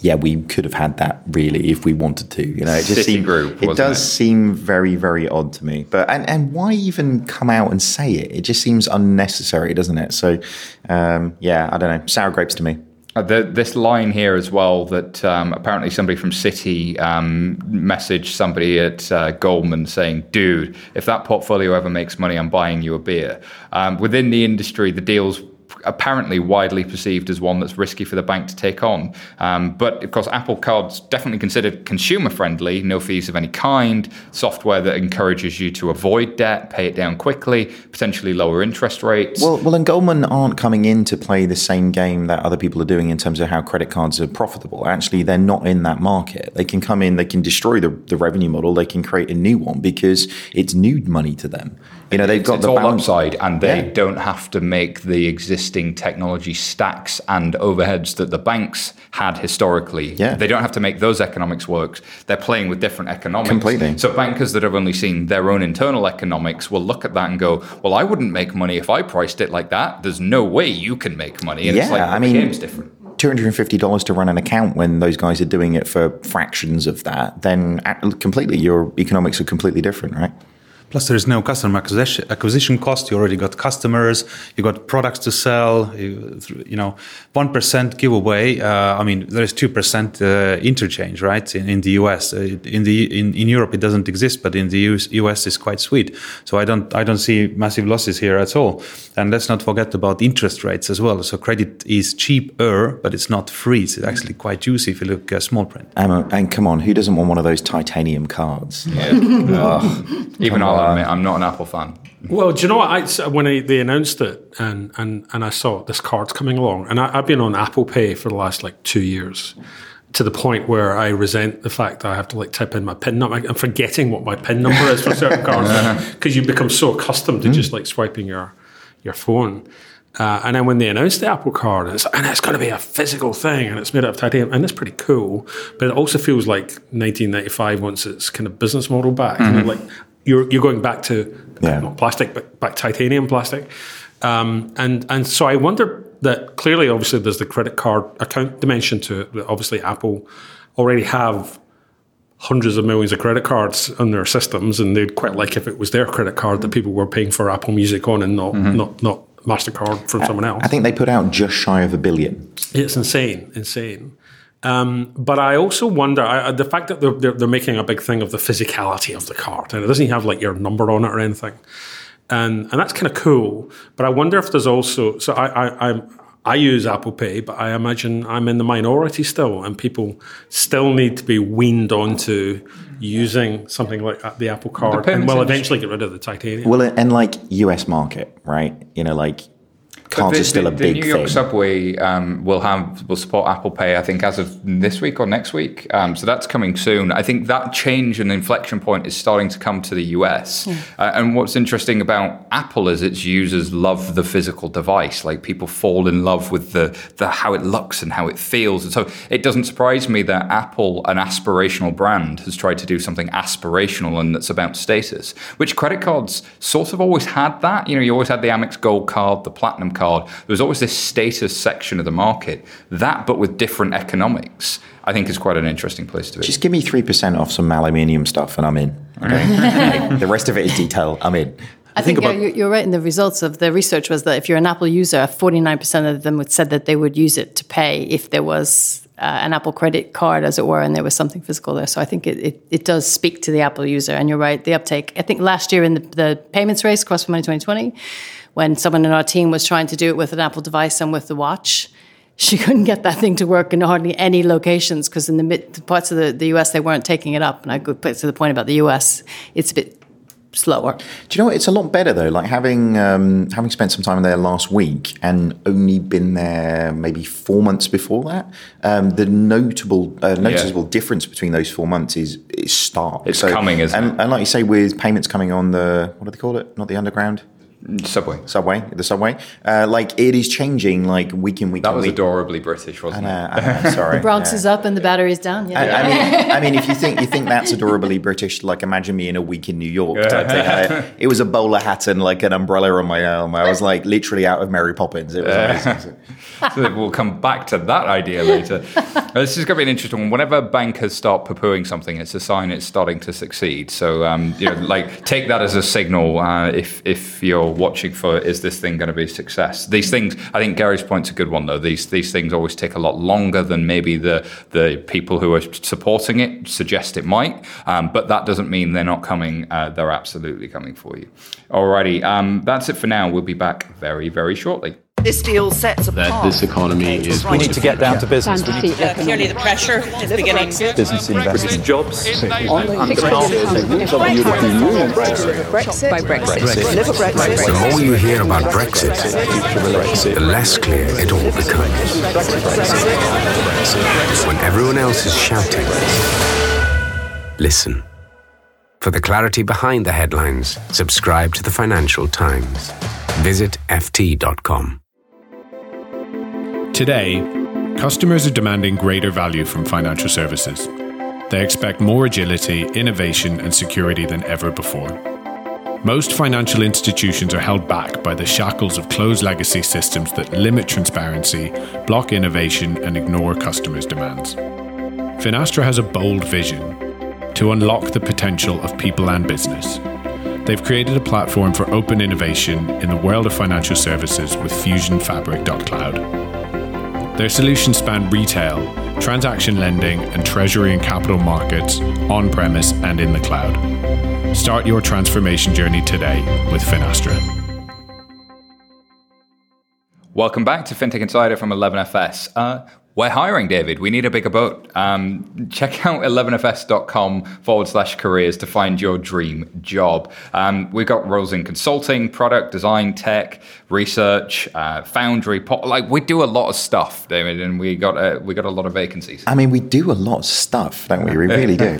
yeah, we could have had that really if we wanted to. You know, it just seems it does it? seem very very odd to me. But and and why even come out and say it? It just seems unnecessary, doesn't it? So um, yeah, I don't know. Sour grapes to me. Uh, the, this line here as well that um, apparently somebody from Citi um, messaged somebody at uh, Goldman saying, "Dude, if that portfolio ever makes money, I'm buying you a beer." Um, within the industry, the deals apparently widely perceived as one that's risky for the bank to take on. Um, but of course, Apple Card's definitely considered consumer friendly, no fees of any kind, software that encourages you to avoid debt, pay it down quickly, potentially lower interest rates. Well, well, and Goldman aren't coming in to play the same game that other people are doing in terms of how credit cards are profitable. Actually, they're not in that market. They can come in, they can destroy the, the revenue model, they can create a new one because it's new money to them. You know, they've got it's the all upside, and they yeah. don't have to make the existing technology stacks and overheads that the banks had historically. Yeah. They don't have to make those economics work. They're playing with different economics. Completely. So bankers that have only seen their own internal economics will look at that and go, "Well, I wouldn't make money if I priced it like that. There's no way you can make money." And yeah, it's like I mean, game's different two hundred and fifty dollars to run an account when those guys are doing it for fractions of that, then completely your economics are completely different, right? Plus, there is no customer acquisition, acquisition cost. You already got customers. You got products to sell. You, you know, one percent giveaway. Uh, I mean, there is two percent uh, interchange, right? In, in the US, uh, in the in, in Europe, it doesn't exist, but in the US, US is quite sweet. So I don't I don't see massive losses here at all. And let's not forget about interest rates as well. So credit is cheaper, but it's not free. It's actually quite juicy if you look uh, small print. Um, and come on, who doesn't want one of those titanium cards? Even I'll uh, admit, I'm not an Apple fan. Well, do you know what? I, when I, they announced it and, and, and I saw this card's coming along, and I, I've been on Apple Pay for the last like two years to the point where I resent the fact that I have to like type in my PIN number. I'm forgetting what my PIN number is for certain cards because you become so accustomed to hmm. just like swiping your your phone. Uh, and then when they announced the Apple Card, and it's, and it's going to be a physical thing, and it's made out of titanium, and it's pretty cool. But it also feels like 1995 once it's kind of business model back. You know, mm-hmm. like you're you're going back to Yeah. not plastic, but back titanium plastic. Um, and and so I wonder that clearly, obviously, there's the credit card account dimension to it. Obviously, Apple already have hundreds of millions of credit cards on their systems, and they'd quite like if it was their credit card that people were paying for Apple Music on, and not not not Mastercard from someone else. I think they put out just shy of a billion. It's insane, insane. Um, but I also wonder I, I- the fact that they're, they're, they're making a big thing of the physicality of the card, and it doesn't have like your number on it or anything, and and that's kind of cool. But I wonder if there's also so I I I'm, I use Apple Pay, but I imagine I'm in the minority still, and people still need to be weaned onto using something like the Apple Card, and payments will eventually get rid of the titanium. Well, and like US market, right? You know, like cards the, are still the- a the big New York thing. subway um, will have will support Apple Pay. I think as of this week or next week. Um, so that's coming soon. I think that change and inflection point is starting to come to the US. Uh, and what's interesting about Apple is its users love the physical device. Like people fall in love with the the how it looks and how it feels. And so it doesn't surprise me that Apple, an aspirational brand, has tried to do something aspirational and that's about status. Which credit cards sort of always had that. You know, you always had the Amex Gold card, the Platinum card. There was always this status section of the market. That, but with different economics, I think is quite an interesting place to be. Just give me three percent off some aluminium stuff, and I'm in. Okay, the rest of it is detail. I'm in. I think uh, you- you're right in the results of the research was that if you're an Apple user, 49% of them would said that they would use it to pay if there was uh, an Apple credit card, as it were, and there was something physical there. So I think it, it, it does speak to the Apple user. And you're right, the uptake. I think last year in the, the payments race, Cross for Money 2020, when someone in our team was trying to do it with an Apple device and with the watch, she couldn't get that thing to work in hardly any locations because in the mid parts of the, the US, they weren't taking it up. And I go back to the point about the US, it's a bit slower. Do you know what? It's a lot better though. Like having um, having spent some time there last week and only been there maybe four months before that. Um, the notable uh, noticeable difference between those four months is is stark. It's coming, isn't and, it? And like you say, with payments coming on the what do they call it? Not the underground. Subway. Subway, the subway, uh, like it is changing, like week in week. That was week. adorably British, wasn't Uh, it? uh, sorry, The Bronx yeah. is up and the battery's down. Yeah. I, I mean, I mean, if you think you think that's adorably British, like imagine me in a week in New York type thing. I- it was a bowler hat and like an umbrella on my arm. I was like literally out of Mary Poppins. It was amazing. So we'll come back to that idea later. This is going to be an interesting one. Whenever bankers start poo-pooing something, it's a sign it's starting to succeed. So, um, you know, like take that as a signal. Uh, if if you're watching for, is this thing going to be a success? These things, I think Gary's point's a good one though. These these things always take a lot longer than maybe the the people who are supporting it suggest it might. Um, but that doesn't mean they're not coming. Uh, they're absolutely coming for you. Alrighty, um, that's it for now. We'll be back very very shortly. This deal sets apart. that this economy is We need to get down to business. We need Uh, clearly, the pressure is beginning. business investment. jobs. by Brexit. Live a Brexit. The more you hear about Brexit, the less clear it all becomes. When everyone else is shouting, listen. For the clarity behind the headlines, subscribe to the Financial Times. Visit FT.com. Today, customers are demanding greater value from financial services. They expect more agility, innovation, and security than ever before. Most financial institutions are held back by the shackles of closed legacy systems that limit transparency, block innovation, and ignore customers' demands. Finastra has a bold vision to unlock the potential of people and business. They've created a platform for open innovation in the world of financial services with FusionFabric.cloud. Their solutions span retail, transaction lending, and treasury and capital markets on premise and in the cloud. Start your transformation journey today with Finastra. Welcome back to FinTech Insider from 11FS. Uh, we're hiring, David. We need a bigger boat. Um, check out 11fs.com forward slash careers to find your dream job. Um, we've got roles in consulting, product design, tech, research, uh, foundry. Po- like we do a lot of stuff, David, and we got a, we got a lot of vacancies. I mean, we do a lot of stuff, don't we? We really do.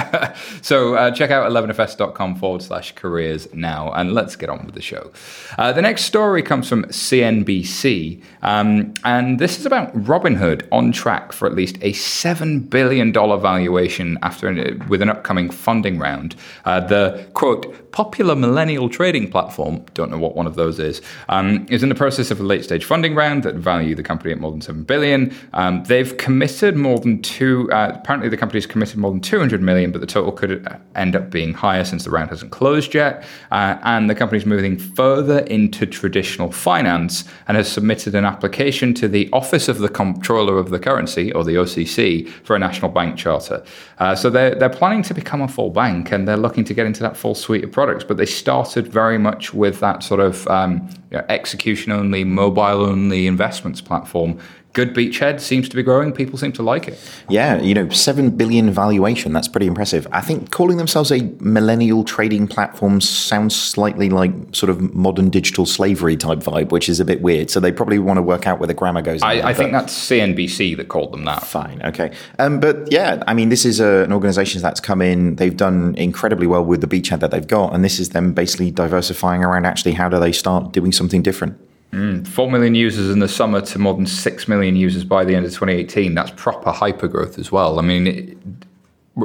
so uh, check out 11fs.com forward slash careers now, and let's get on with the show. Uh, the next story comes from CNBC, um, and this is about Robinhood on track for at least a $7 billion valuation after an, with an upcoming funding round. Uh, the quote, popular millennial trading platform, don't know what one of those is, um, is in the process of a late stage funding round that value the company at more than 7 billion. Um, they've committed more than two, uh, apparently the company's committed more than 200 million, but the total could end up being higher since the round hasn't closed yet. Uh, and the company's moving further into traditional finance and has submitted an application to the Office of the Comptroller of the currency, or the OCC, for a national bank charter. Uh, so they're, they're planning to become a full bank and they're looking to get into that full suite of products. But they started very much with that sort of um, you know, execution only, mobile only investments platform good beachhead seems to be growing. People seem to like it. Yeah, you know, seven billion valuation. That's pretty impressive. I think calling themselves a millennial trading platform sounds slightly like sort of modern digital slavery type vibe, which is a bit weird. So they probably want to work out where the grammar goes. I, I think that's CNBC that called them that. Fine, okay. Um, but yeah, I mean, this is a, an organization that's come in. They've done incredibly well with the beachhead that they've got, and this is them basically diversifying around. Actually, how do they start doing something different? Mm, 4 million users in the summer to more than 6 million users by the end of 2018. That's proper hypergrowth as well. I mean, it,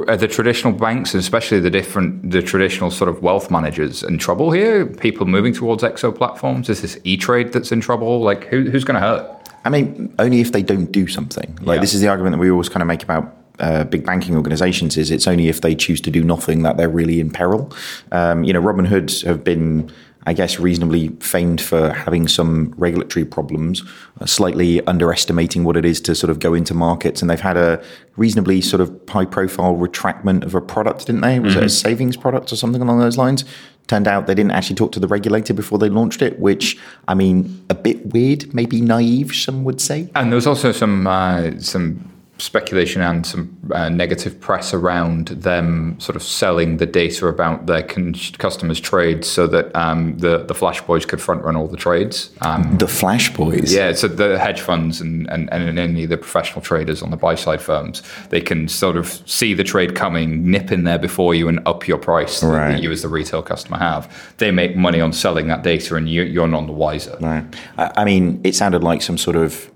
are the traditional banks, and especially the different, the traditional sort of wealth managers, in trouble here? People moving towards exo platforms? Is this E Trade that's in trouble? Like, who, who's going to hurt? I mean, only if they don't do something. Like, yeah. this is the argument that we always kind of make about uh, big banking organizations is it's only if they choose to do nothing that they're really in peril. Um, you know, Robinhood have been I guess, reasonably famed for having some regulatory problems, uh, slightly underestimating what it is to sort of go into markets. And they've had a reasonably sort of high profile retractment of a product, didn't they? Was mm-hmm. it a mm-hmm. savings product or something along those lines? Turned out they didn't actually talk to the regulator before they launched it, which, I mean, a bit weird, maybe naive, some would say. And there was also some uh, some speculation and some uh, negative press around them sort of selling the data about their con- customers' trades so that um, the the Flash Boys could front run all the trades. Um, the Flash Boys, yeah. So the hedge funds and, and, and any of the professional traders on the buy side firms, they can sort of see the trade coming, nip in there before you, and up your price right. that you as the retail customer have. They make money on selling that data, and you, you're none the wiser. Right. I mean, it sounded like some sort of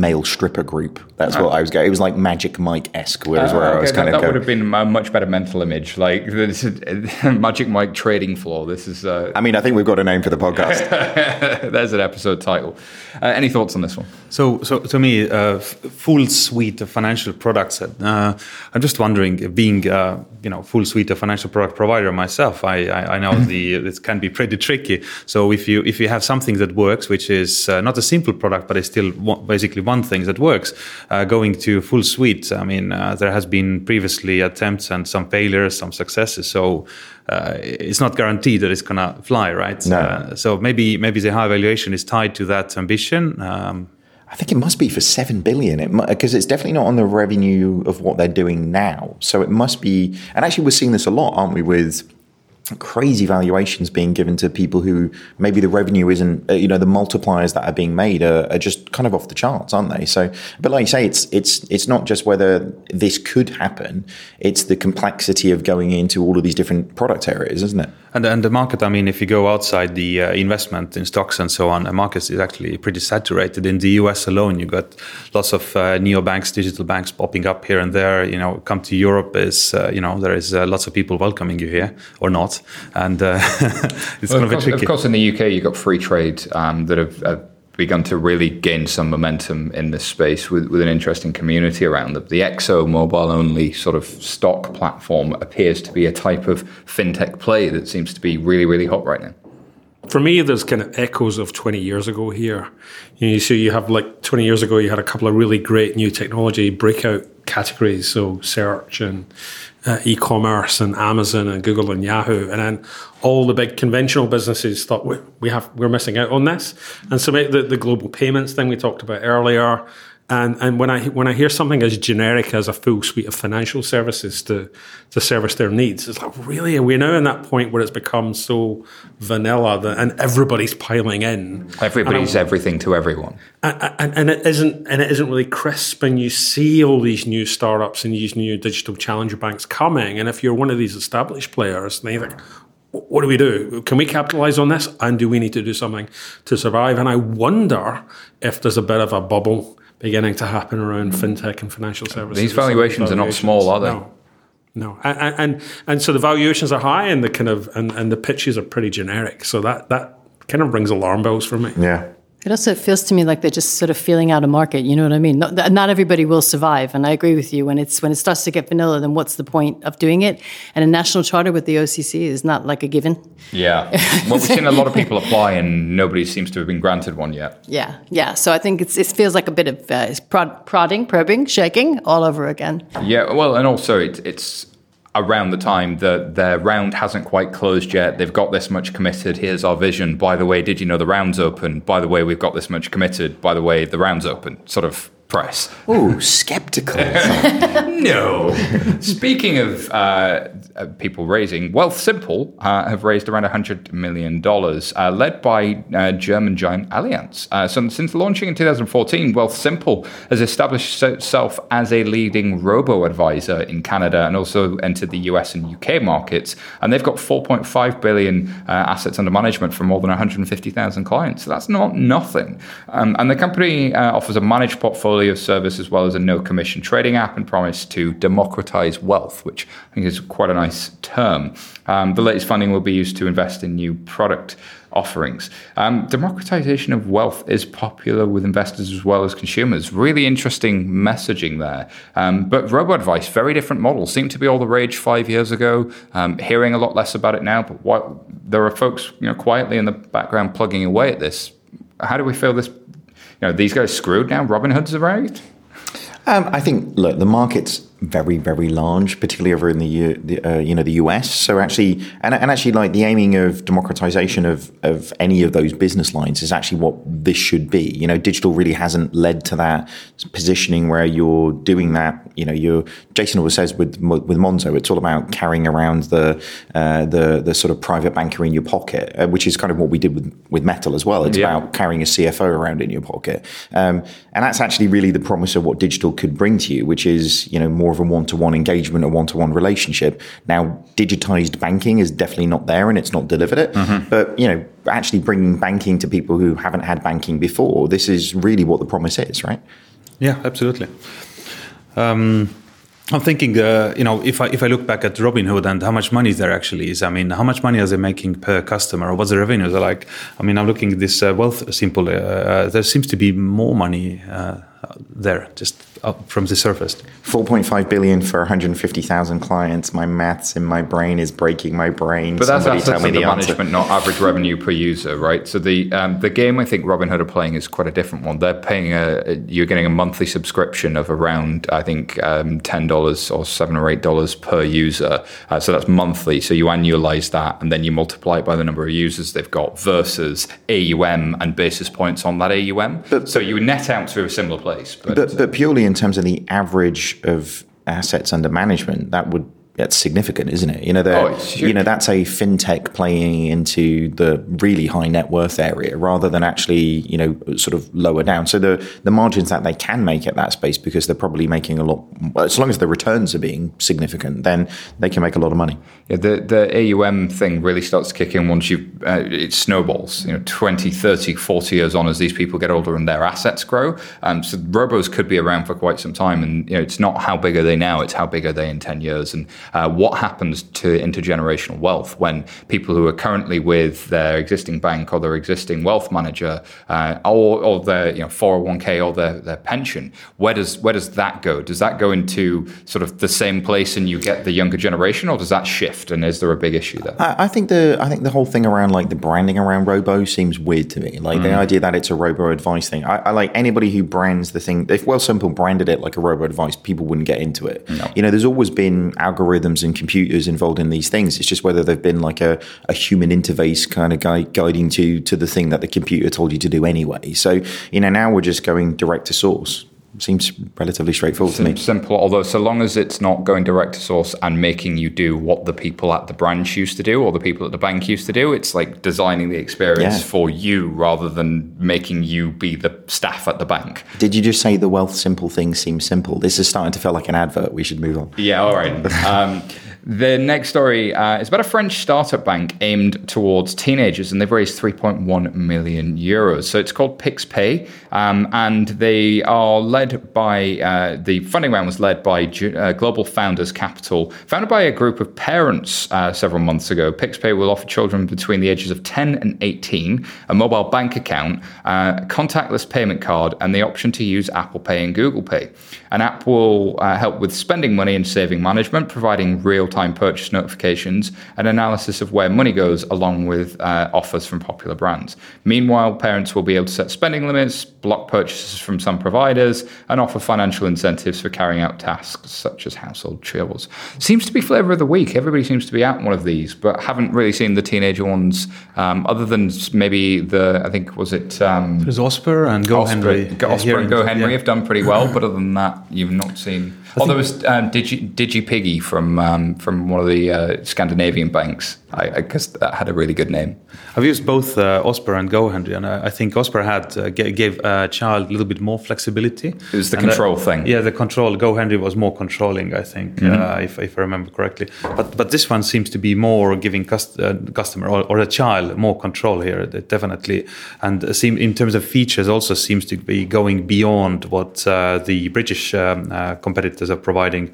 male stripper group. That's what I was going. It was like Magic Mike esque, whereas uh, where okay, I was kind that, of. That would have been a much better mental image. Like this is Magic Mike trading floor. This is. Uh, I mean, I think we've got a name for the podcast. There's an episode title. Uh, any thoughts on this one? So, so to me, uh, full suite of financial products. Uh, I'm just wondering, being uh, you know full suite of financial product provider myself, I I, I know the it can be pretty tricky. So if you if you have something that works, which is not a simple product, but is still basically one thing that works. Uh, going to full suite, I mean, uh, there has been previously attempts and some failures, some successes. So uh, it's not guaranteed that it's gonna fly, right? No. Uh, so maybe maybe the high valuation is tied to that ambition. Um, I think it must be for seven billion. because it, it's definitely not on the revenue of what they're doing now. So it must be. And actually, we're seeing this a lot, aren't we? With crazy valuations being given to people who maybe the revenue isn't uh, you know the multipliers that are being made are, are, just kind of off the charts aren't they? So but like you say it's it's it's not just whether this could happen it's the complexity of going into all of these different product areas isn't it? And, and the market i mean if you go outside the uh, investment in stocks and so on the market is actually pretty saturated. In the us alone you got lots of uh, neo banks digital banks popping up here and there. You know come to europe is uh, you know there is uh, lots of people welcoming you here or not lot, and uh, it's Well, going of, to be course, tricky. of course, in the UK, you've got Freetrade um, that have, have begun to really gain some momentum in this space with, with an interesting community around them. The Exo mobile only sort of stock platform appears to be a type of fintech play that seems to be really, really hot right now. For me, there's kind of echoes of 20 years ago here. You know, so you have like 20 years ago, you had a couple of really great new technology breakout categories, so search and uh, e-commerce and Amazon and Google and Yahoo, and then all the big conventional businesses thought we, we have we're missing out on this, and so the, the global payments thing we talked about earlier. And and when I when I hear something as generic as a full suite of financial services to to service their needs, it's like really are we now in that point where it's become so vanilla that and everybody's piling in. Everybody's everything to everyone. and, and, and it isn't and it isn't really crisp and you see all these new startups and these new digital challenger banks coming and if you're one of these established players then you think what do we do can we capitalize on this and do we need to do something to survive and i wonder if there's a bit of a bubble beginning to happen around mm-hmm. fintech and financial services. These valuations are not small, are they? no. No. And, and and so the valuations are high and the kind of and, and the pitches are pretty generic. So that that kind of rings alarm bells for me. Yeah. It also feels to me like they're just sort of feeling out a market. You know what I mean? Not, not everybody will survive, and I agree with you. When it's when it starts to get vanilla, then what's the point of doing it? And a national charter with the OCC is not like a given. Yeah. Well, we've seen a lot of people apply, and nobody seems to have been granted one yet. Yeah, yeah. So I think it's, it feels like a bit of uh, prod, prodding, probing, shaking all over again. Yeah, well, and also it, it's around the time that their round hasn't quite closed yet. They've got this much committed. Here's our vision. By the way, did you know the round's open? By the way, we've got this much committed. By the way, the round's open. Sort of press. Oh, skeptical. No. Speaking of uh, uh, people raising, Wealthsimple uh, have raised around $100 million, uh, led by uh, German giant Allianz. Uh, so since launching in 2014, Wealthsimple has established itself as a leading robo advisor in Canada and also entered the US and UK markets. And they've got 4.5 billion assets under management for more than 150,000 clients. So that's not nothing. Um, and the company offers a managed portfolio service as well as a no commission trading app and promise to democratize wealth, which I think is quite a nice term. Um, the latest funding will be used to invest in new product offerings. Um, democratization of wealth is popular with investors as well as consumers. Really interesting messaging there. Um, but robo advice, very different model. Seemed to be all the rage five years ago. Um, hearing a lot less about it now, but what, there are folks you know quietly in the background plugging away at this. How do we feel this? You know, these guys screwed now. Robinhood's arrived. Um, I think look, the market's very very large, particularly over in the, U- the uh, you know the US. So actually, and, and actually, like the aiming of democratization of of any of those business lines is actually what this should be. You know, digital really hasn't led to that positioning where you're doing that. You know, you're Jason always says with with Monzo, it's all about carrying around the uh, the the sort of private banker in your pocket, uh, which is kind of what we did with with Metal as well. It's Yeah. about carrying a CFO around in your pocket. Um, and that's actually really the promise of what digital could bring to you, which is, you know, more of a one-to-one engagement, a one-to-one relationship. Now, digitized banking is definitely not there and it's not delivered it. But, you know, actually bringing banking to people who haven't had banking before, this is really what the promise is, right? Yeah, absolutely. Um, I'm thinking, uh, you know, if I if I look back at Robinhood and how much money there actually is, I mean, how much money are they making per customer, or what's the revenues are like? I mean, I'm looking at this uh, Wealthsimple. Uh, uh, there seems to be more money uh, there, just up from the surface. 4.5 billion for 150,000 clients. My maths in my brain is breaking my brain. But that's Somebody assets tell me under the answer. management, not average revenue per user, right? So the um, the game I think Robinhood are playing is quite a different one. They're paying a you're getting a monthly subscription of around I think um, ten dollars or seven or eight dollars per user. Uh, so that's monthly. So you annualize that and then you multiply it by the number of users they've got versus AUM and basis points on that AUM. But, so you net out to a similar place. But, But, but purely in terms of the average of assets under management, that would that's significant, isn't it? You know, Oh, the, it's huge. you know that's a fintech playing into the really high net worth area rather than actually you know sort of lower down. So the the margins that they can make at that space because they're probably making a lot. As long as the returns are being significant, then they can make a lot of money. Yeah, the, the AUM thing really starts to kick in once you, uh, it snowballs, you know, 20, 30, 40 years on as these people get older and their assets grow. Um, so robos could be around for quite some time. And, you know, it's not how big are they now, it's how big are they in 10 years and uh, what happens to intergenerational wealth when people who are currently with their existing bank or their existing wealth manager uh, or, or their you know 401k or their, their pension, where does where does that go? Does that go into sort of the same place and you get the younger generation, or does that shift? And is there a big issue there? I, I think the I think the whole thing around like the branding around Robo seems weird to me. Like the Mm. idea that it's a Robo advice thing. I, I like anybody who brands the thing. If Wealthsimple branded it like a Robo advice, people wouldn't get into it. You know, there's always been algorithms and computers involved in these things. It's just whether they've been like a, a human interface kind of guide, guiding to to the thing that the computer told you to do anyway. So you know, now we're just going direct to source. Seems relatively straightforward to me. Simple, although so long as it's not going direct to source and making you do what the people at the branch used to do or the people at the bank used to do, it's like designing the experience Yeah. for you rather than making you be the staff at the bank. Did you just say the wealth simple thing seems simple? This is starting to feel like an advert. We should move on. Yeah, all right. Um, the next story uh, is about a French startup bank aimed towards teenagers, and they've raised 3.1 million euros. So it's called PixPay, um, and they are led by uh, the funding round was led by uh, Global Founders Capital, founded by a group of parents uh, several months ago. PixPay will offer children between the ages of 10 and 18 a mobile bank account, uh, a contactless payment card, and the option to use Apple Pay and Google Pay. An app will uh, help with spending money and saving management, providing real time purchase notifications and analysis of where money goes, along with uh, offers from popular brands. Meanwhile, parents will be able to set spending limits, block purchases from some providers, and offer financial incentives for carrying out tasks such as household chores. Seems to be flavour of the week. Everybody seems to be out in one of these, but haven't really seen the teenager ones, um, other than maybe the, I think, was it. Um, There's Osper and GoHenry. Go, uh, Osper here and GoHenry yeah. have done pretty well, but other than that, you've not seen. Oh, there was um, Digi, DigiPiggy from um, from one of the uh, Scandinavian banks. I, I guess that had a really good name. I've used both uh, Osper and GoHenry, and I, I think Osper had uh, g- gave a child a little bit more flexibility. It was the And, uh, control thing. Yeah, the control. GoHenry was more controlling, I think, Mhm. uh, if, if I remember correctly. But but this one seems to be more giving cust- uh, customer or, or a child more control here, definitely. And uh, seem in terms of features, also seems to be going beyond what uh, the British um, uh, competitors are providing.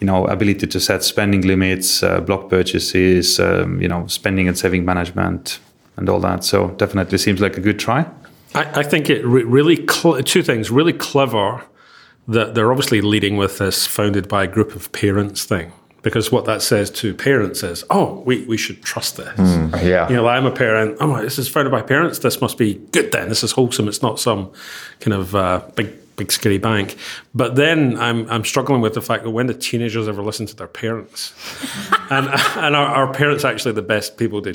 You know, ability to set spending limits, uh, block purchases, um, you know, spending and saving management, and all that. So definitely seems like a good try. I, I think it re- really cl- two things. Really clever that they're obviously leading with this founded by a group of parents thing. Because what that says to parents is oh we, we should trust this. Yeah. you know like I'm a parent. Oh this is founded by parents. This must be good then. This is wholesome. It's not some kind of uh, big big scary bank but then I'm I'm struggling with the fact that when the teenagers ever listen to their parents and and are, are parents actually the best people to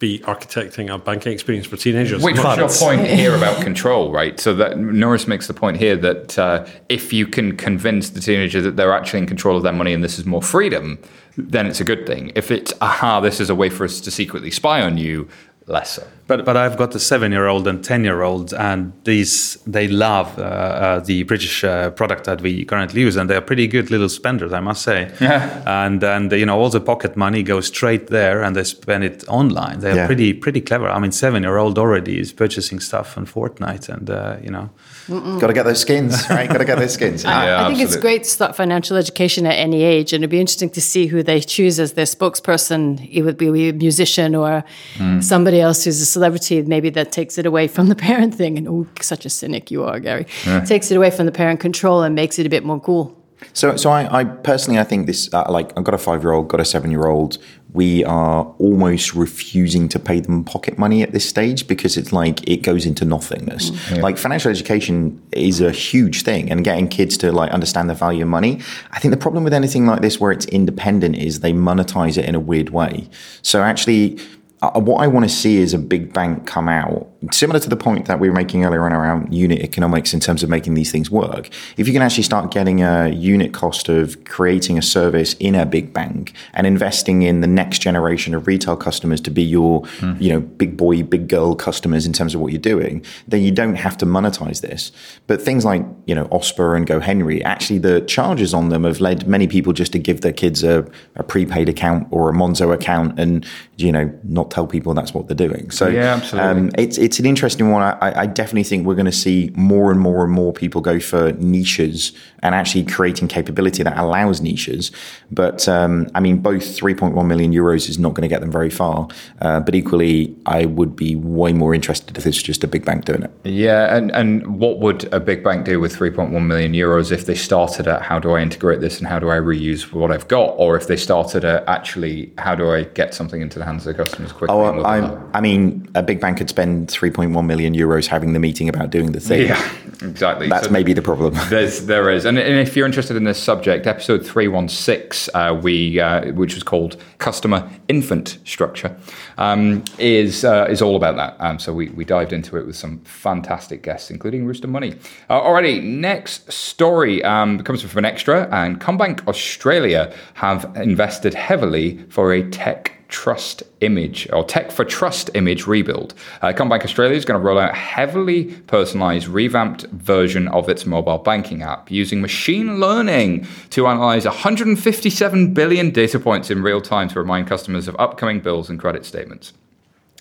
be architecting a banking experience for teenagers Which is your point here about control, right? So that Norris makes the point here that uh, if you can convince the teenager that they're actually in control of their money and this is more freedom, then it's a good thing. If it's aha, this is a way for us to secretly spy on you, less so. But but I've got a seven year old and ten year old, and these they love uh, uh, the British uh, product that we currently use, and they're pretty good little spenders, I must say. Yeah. And and you know all the pocket money goes straight there, and they spend it online. They're Yeah. pretty pretty clever. I mean, seven year old already is purchasing stuff on Fortnite, and uh, you know. Got to get those skins, right? Got to get those skins. I, I think it's great to start financial education at any age, and it'd be interesting to see who they choose as their spokesperson. It would be a musician or Hmm. somebody else who's a celebrity, maybe that takes it away from the parent thing. And oh, such a cynic you are, Gary. Yeah. Takes it away from the parent control and makes it a bit more cool. So, so I, I personally, I think this, uh, like, I've got a five-year-old, got a seven-year-old. We are almost refusing to pay them pocket money at this stage because it's like it goes into nothingness. Mm. Like financial education is a huge thing, and getting kids to like understand the value of money. I think the problem with anything like this, where it's independent, is they monetize it in a weird way. So actually. What I want to see is a big bank come out, similar to the point that we were making earlier on around unit economics in terms of making these things work. If you can actually start getting a unit cost of creating a service in a big bank and investing in the next generation of retail customers to be your, hmm. you know, big boy, big girl customers in terms of what you're doing, then you don't have to monetize this. But things like, you know, Osper and GoHenry, actually the charges on them have led many people just to give their kids a, a prepaid account or a Monzo account and, you know, not not tell people that's what they're doing. So Yeah, absolutely. Um, it's it's an interesting one. I, I definitely think we're going to see more and more and more people go for niches and actually creating capability that allows niches. But um, I mean, both 3.1 million euros is not going to get them very far. Uh, but equally, I would be way more interested if it's just a big bank doing it. Yeah, and, and what would a big bank do with 3.1 million euros if they started at how do I integrate this and how do I reuse what I've got, or if they started at actually how do I get something into the hands of the customers quickly? Oh, I? I mean, a big bank could spend 3.1 million euros having the meeting about doing the thing. yeah, exactly. That's So maybe the problem. There's, there is, and, and if you're interested in this subject, episode three one six, uh, we uh, which was called customer infant structure, um, is uh, is all about that. Um, so we, we dived into it with some fantastic guests, including Rooster Money. Uh, alrighty, next story um, comes from Finextra, and CommBank Australia have invested heavily for a tech trust image or tech for trust image rebuild. Uh, CommBank Australia is going to roll out heavily personalized, revamped version of its mobile banking app using machine learning to analyze 157 billion data points in real time to remind customers of upcoming bills and credit statements.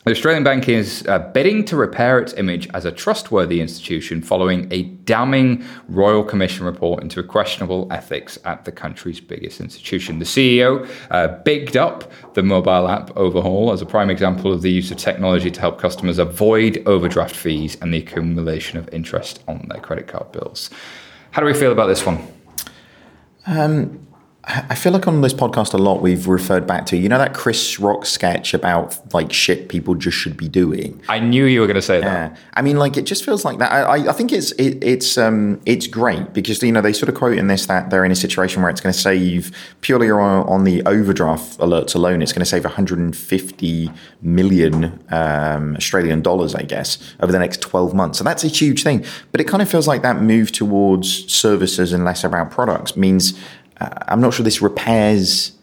The Australian Bank is uh, bidding to repair its image as a trustworthy institution following a damning Royal Commission report into questionable ethics at the country's biggest institution. The CEO uh, bigged up the mobile app overhaul as a prime example of the use of technology to help customers avoid overdraft fees and the accumulation of interest on their credit card bills. How do we feel about this one? I feel like on this podcast a lot we've referred back to, you know, that Chris Rock sketch about like shit people just should be doing. I knew you were going to say that. I mean, like it just feels like that. I, I- think it's it, it's um it's great because you know they sort of quote in this that they're in a situation where it's going to save purely on, on the overdraft alerts alone. It's going to save 150 million um, Australian dollars, I guess, over the next 12 months. So that's a huge thing. But it kind of feels like that move towards services and less about products means I'm not sure this repairs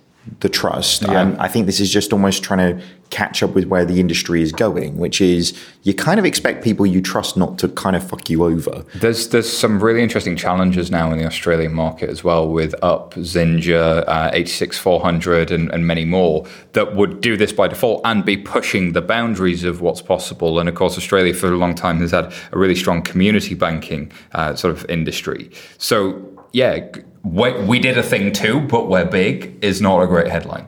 the trust. Yeah. Um, I think this is just almost trying to catch up with where the industry is going, which is you kind of expect people you trust not to kind of fuck you over. There's there's some really interesting challenges now in the Australian market as well with Up, Xinja, uh, 86400, and, and many more that would do this by default and be pushing the boundaries of what's possible. And of course, Australia for a long time has had a really strong community banking uh, sort of industry. So yeah, we, we did a thing too, but we're big is not a great headline.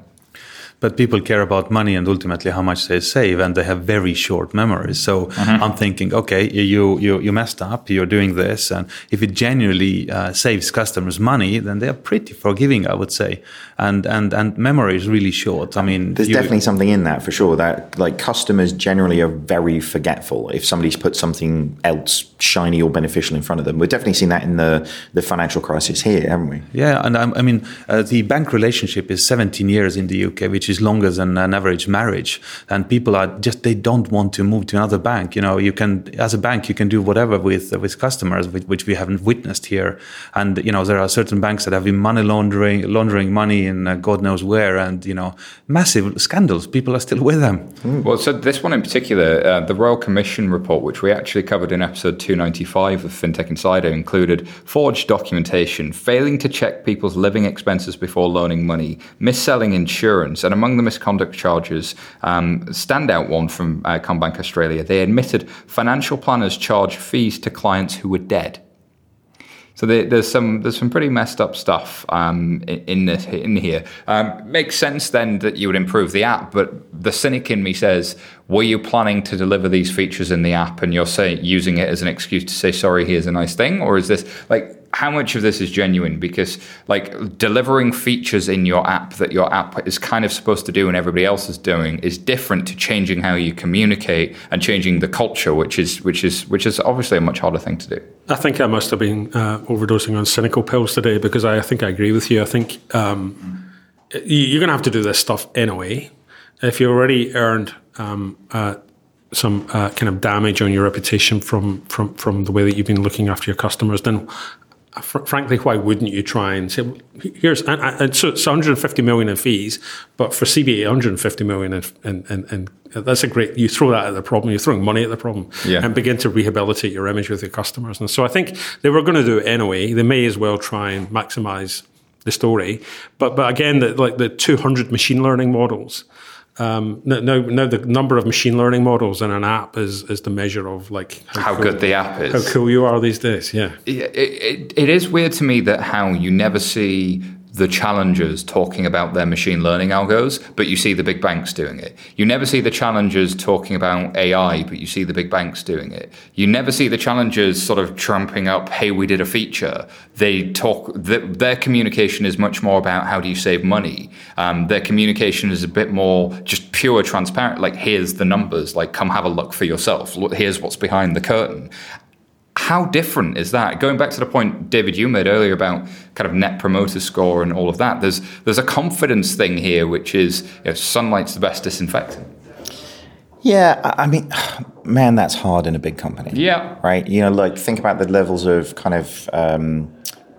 But people care about money and ultimately how much they save, and they have very short memories. So Mm-hmm. I'm thinking, okay, you you you messed up, you're doing this, and if it genuinely uh, saves customers money, then they are pretty forgiving, I would say. And and and memory is really short. I mean, There's you- definitely something in that for sure. That like customers generally are very forgetful if somebody's put something else shiny or beneficial in front of them. We've definitely seen that in the the financial crisis here, haven't we? Yeah, and I, I mean, uh, the bank relationship is 17 years in the UK, which is longer than an average marriage. And people are just they don't want to move to another bank. You know, you can as a bank you can do whatever with with customers, which, which we haven't witnessed here. And you know, there are certain banks that have been money laundering laundering money in uh, God knows where, and you know, massive scandals. People are still with them. Well, so this one in particular, uh, the Royal Commission report, which we actually covered in episode 295 of FinTech Insider, included forged documentation, failing to check people's living expenses before loaning money, mis-selling insurance, and among the misconduct charges, um, standout one from uh, CommBank Australia, they admitted financial planners charge fees to clients who were dead. So there, there's some there's some pretty messed up stuff um, in in, this, in here. Um, makes sense then that you would improve the app, but the cynic in me says, were you planning to deliver these features in the app, and you're saying using it as an excuse to say sorry, here's a nice thing, or is this like how much of this is genuine? Because like delivering features in your app that your app is kind of supposed to do and everybody else is doing is different to changing how you communicate and changing the culture, which is which is which is obviously a much harder thing to do. I think I must have been uh, overdosing on cynical pills today because I, I think I agree with you. I think um, you're going to have to do this stuff anyway. If you already earned um, uh, some uh, kind of damage on your reputation from, from, from the way that you've been looking after your customers, then fr- frankly, why wouldn't you try and say, well, here's, and, and so it's 150 million in fees, but for CBA, 150 million in, in that's a great, you throw that at the problem, you're throwing money at the problem Yeah. and begin to rehabilitate your image with your customers. And so I think they were going to do it anyway. They may as well try and maximize the story. But but again, the, like the 200 machine learning models. Um, no, no, no, the number of machine learning models in an app is, is the measure of like How good the app is. how cool you are these days. Yeah. it, it, it is weird to me that how you never see the challengers talking about their machine learning algos, but you see the big banks doing it. You never see the challengers talking about AI, but you see the big banks doing it. You never see the challengers sort of trumping up, hey, we did a feature. They talk, th- their communication is much more about how do you save money. Um, their communication is a bit more just pure transparent, like here's the numbers, like come have a look for yourself. Here's what's behind the curtain how different is that? Going back to the point David you made earlier about kind of net promoter score and all of that, there's there's a confidence thing here, which is you know, sunlight's the best disinfectant. Yeah, I mean, man, that's hard in a big company. Yeah. Right? You know, like think about the levels of kind of um,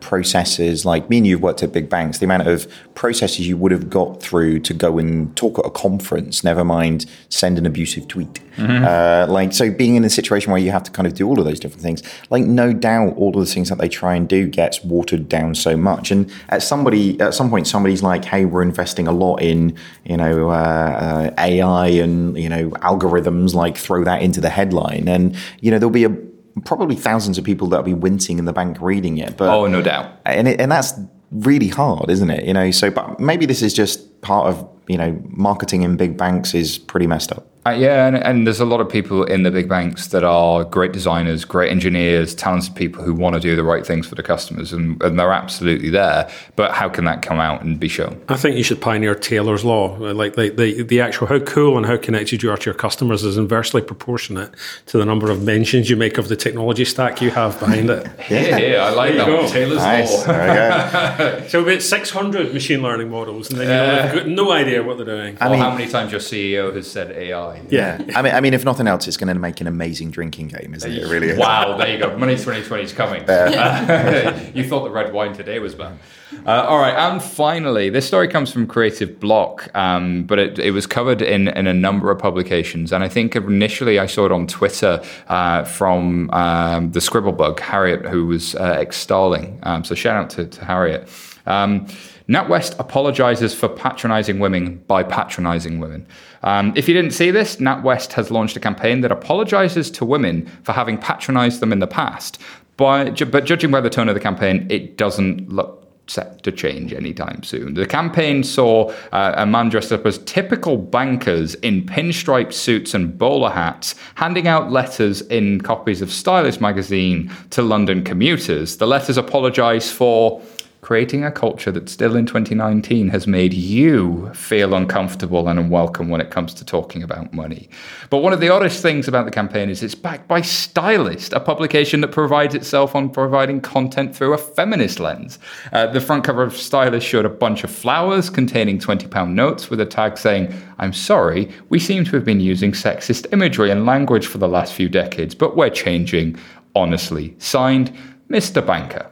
processes. Like me and you've worked at big banks, the amount of processes you would have got through to go and talk at a conference, never mind send an abusive tweet. Uh, like, so being in a situation where you have to kind of do all of those different things, like, no doubt all of the things that they try and do gets watered down so much. And at somebody, at some point, somebody's like, hey, we're investing a lot in, you know, uh, uh, AI and, you know, algorithms, like, throw that into the headline. And, you know, there'll be a, probably thousands of people that'll be wincing in the bank reading it. But Oh, no doubt. and it, and that's really hard, isn't it? You know, so but maybe this is just part of you know marketing in big banks is pretty messed up. Uh, yeah, and, and there's a lot of people in the big banks that are great designers, great engineers, talented people who want to do the right things for the customers, and, and they're absolutely there. But how can that come out and be shown? I think you should pioneer Taylor's law. Like the, the, the actual how cool and how connected you are to your customers is inversely proportionate to the number of mentions you make of the technology stack you have behind it. Yeah, yeah, I like There that. one. Taylor's Nice. law. There we go. So about 600 machine learning models, and then you know, they've got no idea what they're doing. Or mean- how many times your CEO has said AI? yeah. I mean, I mean, if nothing else, it's going to make an amazing drinking game, isn't it? It really is. Wow, there you go. Money 2020 is coming. you thought the red wine today was bad. Uh, all right, and finally, this story comes from Creative Bloq, um, but it, it was covered in, in a number of publications. And I think initially I saw it on Twitter uh, from um, the Scribblebug, Harriet, who was uh, extolling. Um, so shout out to, to Harriet. Um, NatWest apologizes for patronizing women by patronizing women. Um, if you didn't see this, NatWest has launched a campaign that apologizes to women for having patronized them in the past. By, but judging by the tone of the campaign, it doesn't look set to change anytime soon. The campaign saw uh, a man dressed up as typical bankers in pinstripe suits and bowler hats handing out letters in copies of Stylist magazine to London commuters. The letters apologise for creating a culture that still in 2019 has made you feel uncomfortable and unwelcome when it comes to talking about money. But one of the oddest things about the campaign is it's backed by Stylist, a publication that provides itself on providing content through a feminist lens. Uh, the front cover of Stylist showed a bunch of flowers containing 20 pound notes with a tag saying, I'm sorry, we seem to have been using sexist imagery and language for the last few decades, but we're changing. Honestly. Signed, Mr. Banker.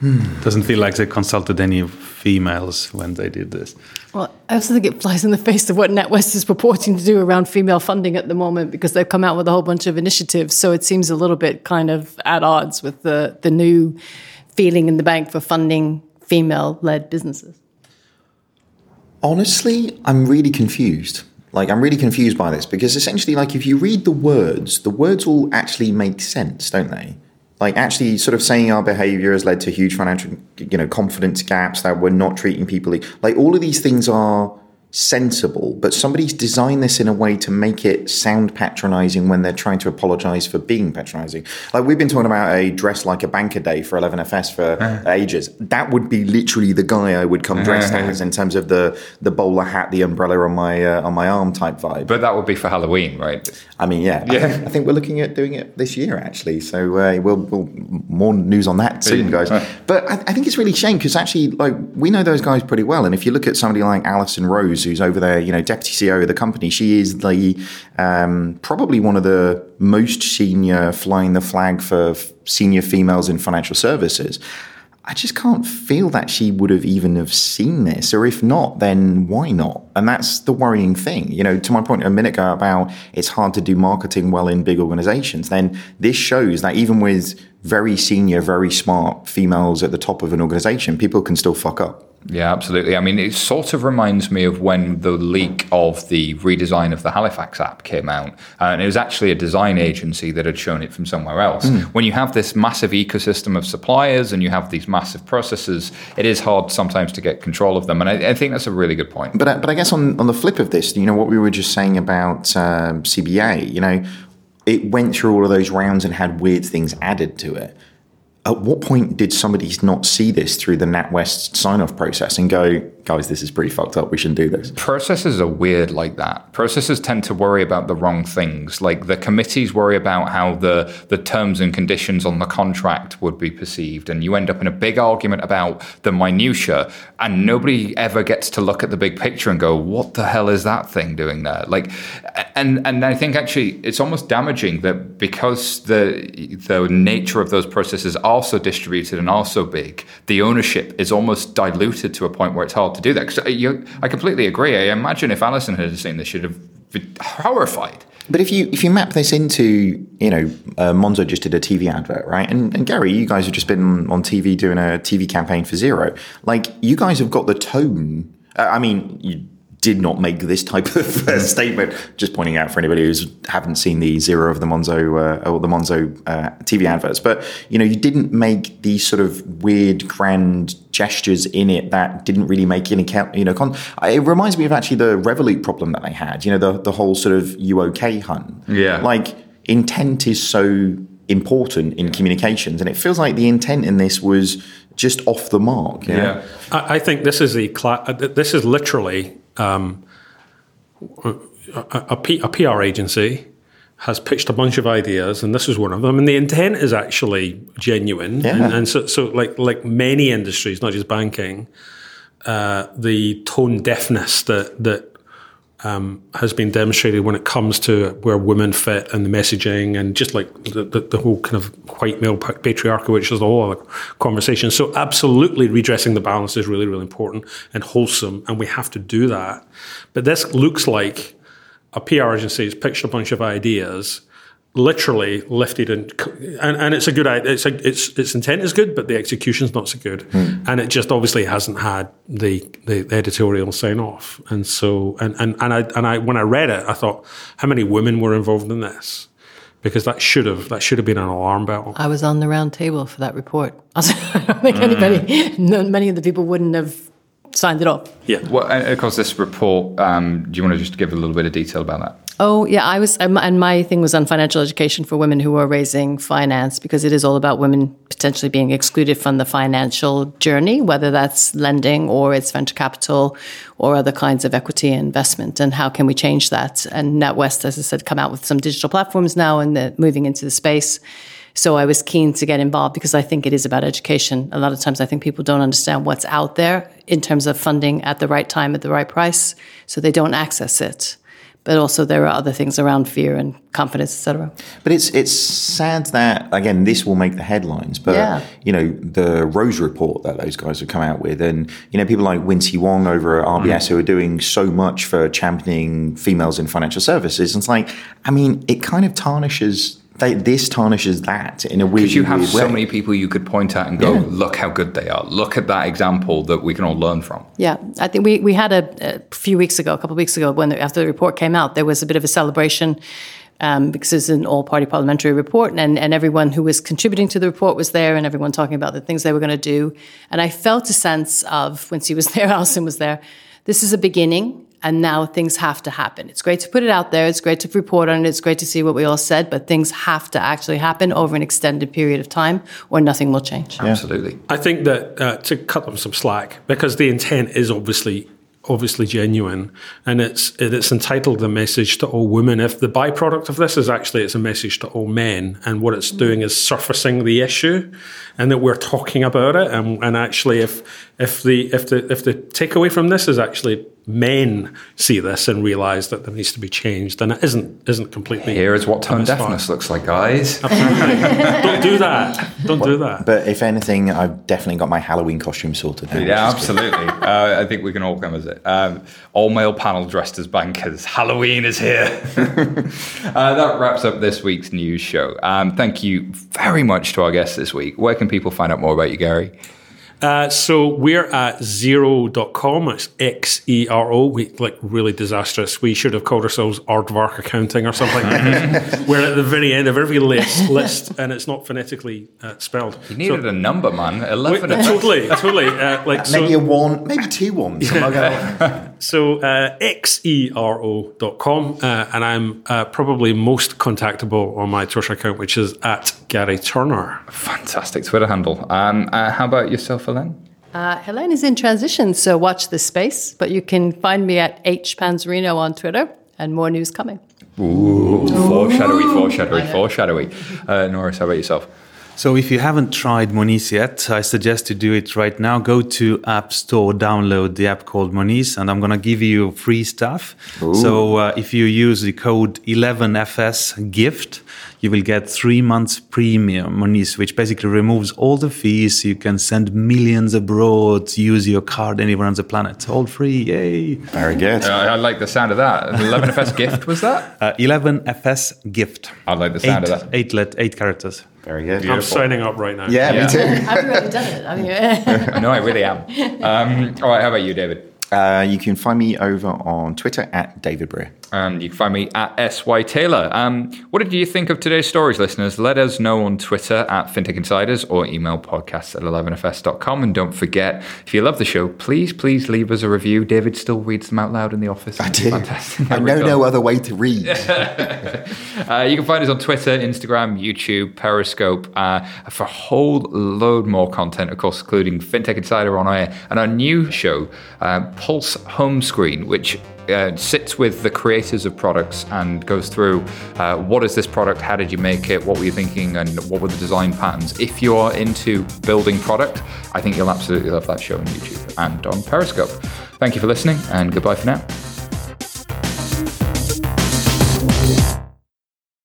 Hmm. Doesn't feel like they consulted any females when they did this. Well, I also think it flies in the face of what NatWest is purporting to do around female funding at the moment because they've come out with a whole bunch of initiatives. So it seems a little bit kind of at odds with the, the new feeling in the bank for funding female led businesses. Honestly, I'm really confused. Like, I'm really confused by this because essentially, like, if you read the words, the words all actually make sense, don't they? Like, actually, sort of saying our behavior has led to huge financial, you know, confidence gaps that we're not treating people like all of these things are sensible, but somebody's designed this in a way to make it sound patronizing when they're trying to apologize for being patronizing. Like we've been talking about a dress like a banker day for 11FS for ages. That would be literally the guy I would come dressed as in terms of the the bowler hat, the umbrella on my uh, on my arm type vibe. But that would be for Halloween, right? I mean, yeah, I, Yeah. think, I think we're looking at doing it this year actually. So uh, we'll, we'll more news on that soon, guys. But I, I think it's really a shame because actually, like, we know those guys pretty well. And if you look at somebody like Alison Rose, who's over there, you know, deputy CEO of the company, she is the um, probably one of the most senior flying the flag for f- senior females in financial services. I just can't feel that she would have even have seen this, or if not, then why not? And that's the worrying thing. You know, to my point a minute ago about it's hard to do marketing well in big organizations. Then this shows that even with very senior, very smart females at the top of an organization, people can still fuck up. Yeah, absolutely. I mean, it sort of reminds me of when the leak of the redesign of the Halifax app came out. Uh, and it was actually a design agency that had shown it from somewhere else. Mm. When you have this massive ecosystem of suppliers and you have these massive processes, it is hard sometimes to get control of them. And I, I think that's a really good point. But, uh, but I guess on, on the flip of this, you know, what we were just saying about um, CBA, you know, it went through all of those rounds and had weird things added to it. At what point did somebody not see this through the NatWest sign off process and go, guys, this is pretty fucked up. We shouldn't do this? Processes are weird like that. Processes tend to worry about the wrong things. Like the committees worry about how the, the terms and conditions on the contract would be perceived. And you end up in a big argument about the minutiae, and nobody ever gets to look at the big picture and go, what the hell is that thing doing there? Like, and, and I think actually it's almost damaging that because the, the nature of those processes are so distributed and also big, the ownership is almost diluted to a point where it's hard to do that. 'Cause you, I completely agree. I imagine if Alison had seen this, she'd have been horrified. But if you if you map this into you know uh, Monzo just did a TV advert right and, and Gary you guys have just been on TV doing a TV campaign for Xero like you guys have got the tone uh, I mean you did not make this type of uh, statement just pointing out for anybody who's haven't seen the Zero of the Monzo uh, or the Monzo uh, TV adverts but you know you didn't make these sort of weird grand gestures in it that didn't really make any count. You know, con- it reminds me of actually the Revolut problem that they had. You know, the the whole sort of you okay hun. Yeah. Like intent is so important in communications, and it feels like the intent in this was just off the mark. you know? I, I think this is the cla- uh, this is literally um, a, a, P, a PR agency has pitched a bunch of ideas, and this is one of them. And the intent is actually genuine. Yeah. And, and so, so like like many industries, not just banking, uh, the tone deafness that that um, has been demonstrated when it comes to where women fit and the messaging and just like the, the, the whole kind of white male patriarchy, which is a whole other conversation. So absolutely redressing the balance is really, really important and wholesome, and we have to do that. But this looks like a PR agency has pitched a bunch of ideas, literally lifted and and, and it's a good. It's a, its its intent is good, but the execution's not so good, hmm. and it just obviously hasn't had the the editorial sign off. And so and and and I and I when I read it, I thought, how many women were involved in this? Because that should have that should have been an alarm bell. I was on the round table for that report. I don't think anybody, no, hmm. many of the people wouldn't have signed it off. Yeah. Well, and of course, this report. Um, do you want to just give a little bit of detail about that? Oh yeah, I was, and my thing was on financial education for women who are raising finance because it is all about women potentially being excluded from the financial journey, whether that's lending or it's venture capital or other kinds of equity investment, and how can we change that? And NatWest, as I said, come out with some digital platforms now and they're moving into the space. So I was keen to get involved because I think it is about education. A lot of times I think people don't understand what's out there in terms of funding at the right time at the right price, so they don't access it. But also there are other things around fear and confidence, etc. But it's it's sad that again this will make the headlines. But Yeah. you know the Rose report that those guys have come out with, and you know people like Wincy Wong over at RBS mm. who are doing so much for championing females in financial services. And it's like, I mean, it kind of tarnishes. They, this tarnishes that in a weird, way. Because you have so way. many people you could point at and go, Yeah. look how good they are. Look at that example that we can all learn from. Yeah, I think we, we had a, a few weeks ago, a couple of weeks ago, when the, after the report came out, there was a bit of a celebration um, because it's an all-party parliamentary report, and, and everyone who was contributing to the report was there, and everyone talking about the things they were going to do. And I felt a sense of when she was there, Alison was there. This is a beginning, and now things have to happen. It's great to put it out there. It's great to report on it. It's great to see what we all said, but things have to actually happen over an extended period of time, or nothing will change. Absolutely. I think that uh, to cut them some slack because the intent is obviously obviously genuine and it's it's entitled the message to all women if the byproduct of this is actually it's a message to all men and what it's doing is surfacing the issue and that we're talking about it and, and actually if if the if the if the takeaway from this is actually men see this and realise that there needs to be changed, and it isn't isn't completely. Here is what tone misfired. deafness looks like, guys. Don't do that. Don't do that. But if anything, I've definitely got my Halloween costume sorted now. Yeah, which is good. absolutely. uh, I think we can all come as it. Um, all male panel dressed as bankers. Halloween is here. uh, that wraps up this week's news show. Um, thank you very much to our guests this week. Where can people find out more about you, Gary? Uh, so we're at xero.com. It's X E R O. We like really disastrous. We should have called ourselves Aardvark Accounting or something. we're at the very end of every list, list and it's not phonetically uh, spelled. You needed a number, man. 11. totally, totally. Uh, like Maybe so, a one, maybe two ones. so uh, xero.com, uh, and I'm uh, probably most contactable on my Twitter account, which is at Gary Turner. Fantastic Twitter handle. Um, uh, how about yourself, Ellen? Uh, Helene is in transition, so watch this space. But you can find me at H Panzarino on Twitter, and more news coming. Ooh, foreshadowy, foreshadowy, foreshadowy. Uh, Norris, how about yourself? So if you haven't tried Monese yet, I suggest you do it right now. Go to App Store, download the app called Monese, and I'm going to give you free stuff. So uh, if you use the code 11FS gift, you will get three months premium Monese, which basically removes all the fees. You can send millions abroad, use your card anywhere on the planet. All free, yay! Very good. Uh, I like the sound of that. 11FS gift, was that? Uh, 11FS gift. I like the sound Eight, of that. eight, let, eight characters. Very good. I'm signing up right now. Yeah, Yeah. me too. Have you already done it? I mean, no, I really am. Um, all right, how about you, David? Uh, you can find me over on Twitter at David Brear. And you can find me at SY Taylor. Um, what did you think of today's stories, listeners? Let us know on Twitter at FinTech Insiders or email podcasts at 11fs.com. And don't forget, if you love the show, please, please leave us a review. David still reads them out loud in the office. I do. Fantastic. I know no other way to read. Uh, you can find us on Twitter, Instagram, YouTube, Periscope uh, for a whole load more content, of course, including FinTech Insider on air and our new show, uh, Pulse Home Screen, which uh, sits with the creators of products and goes through uh, what is this product, how did you make it, what were you thinking, and what were the design patterns. If you are into building product, I think you'll absolutely love that show on YouTube and on Periscope. Thank you for listening, and goodbye for now.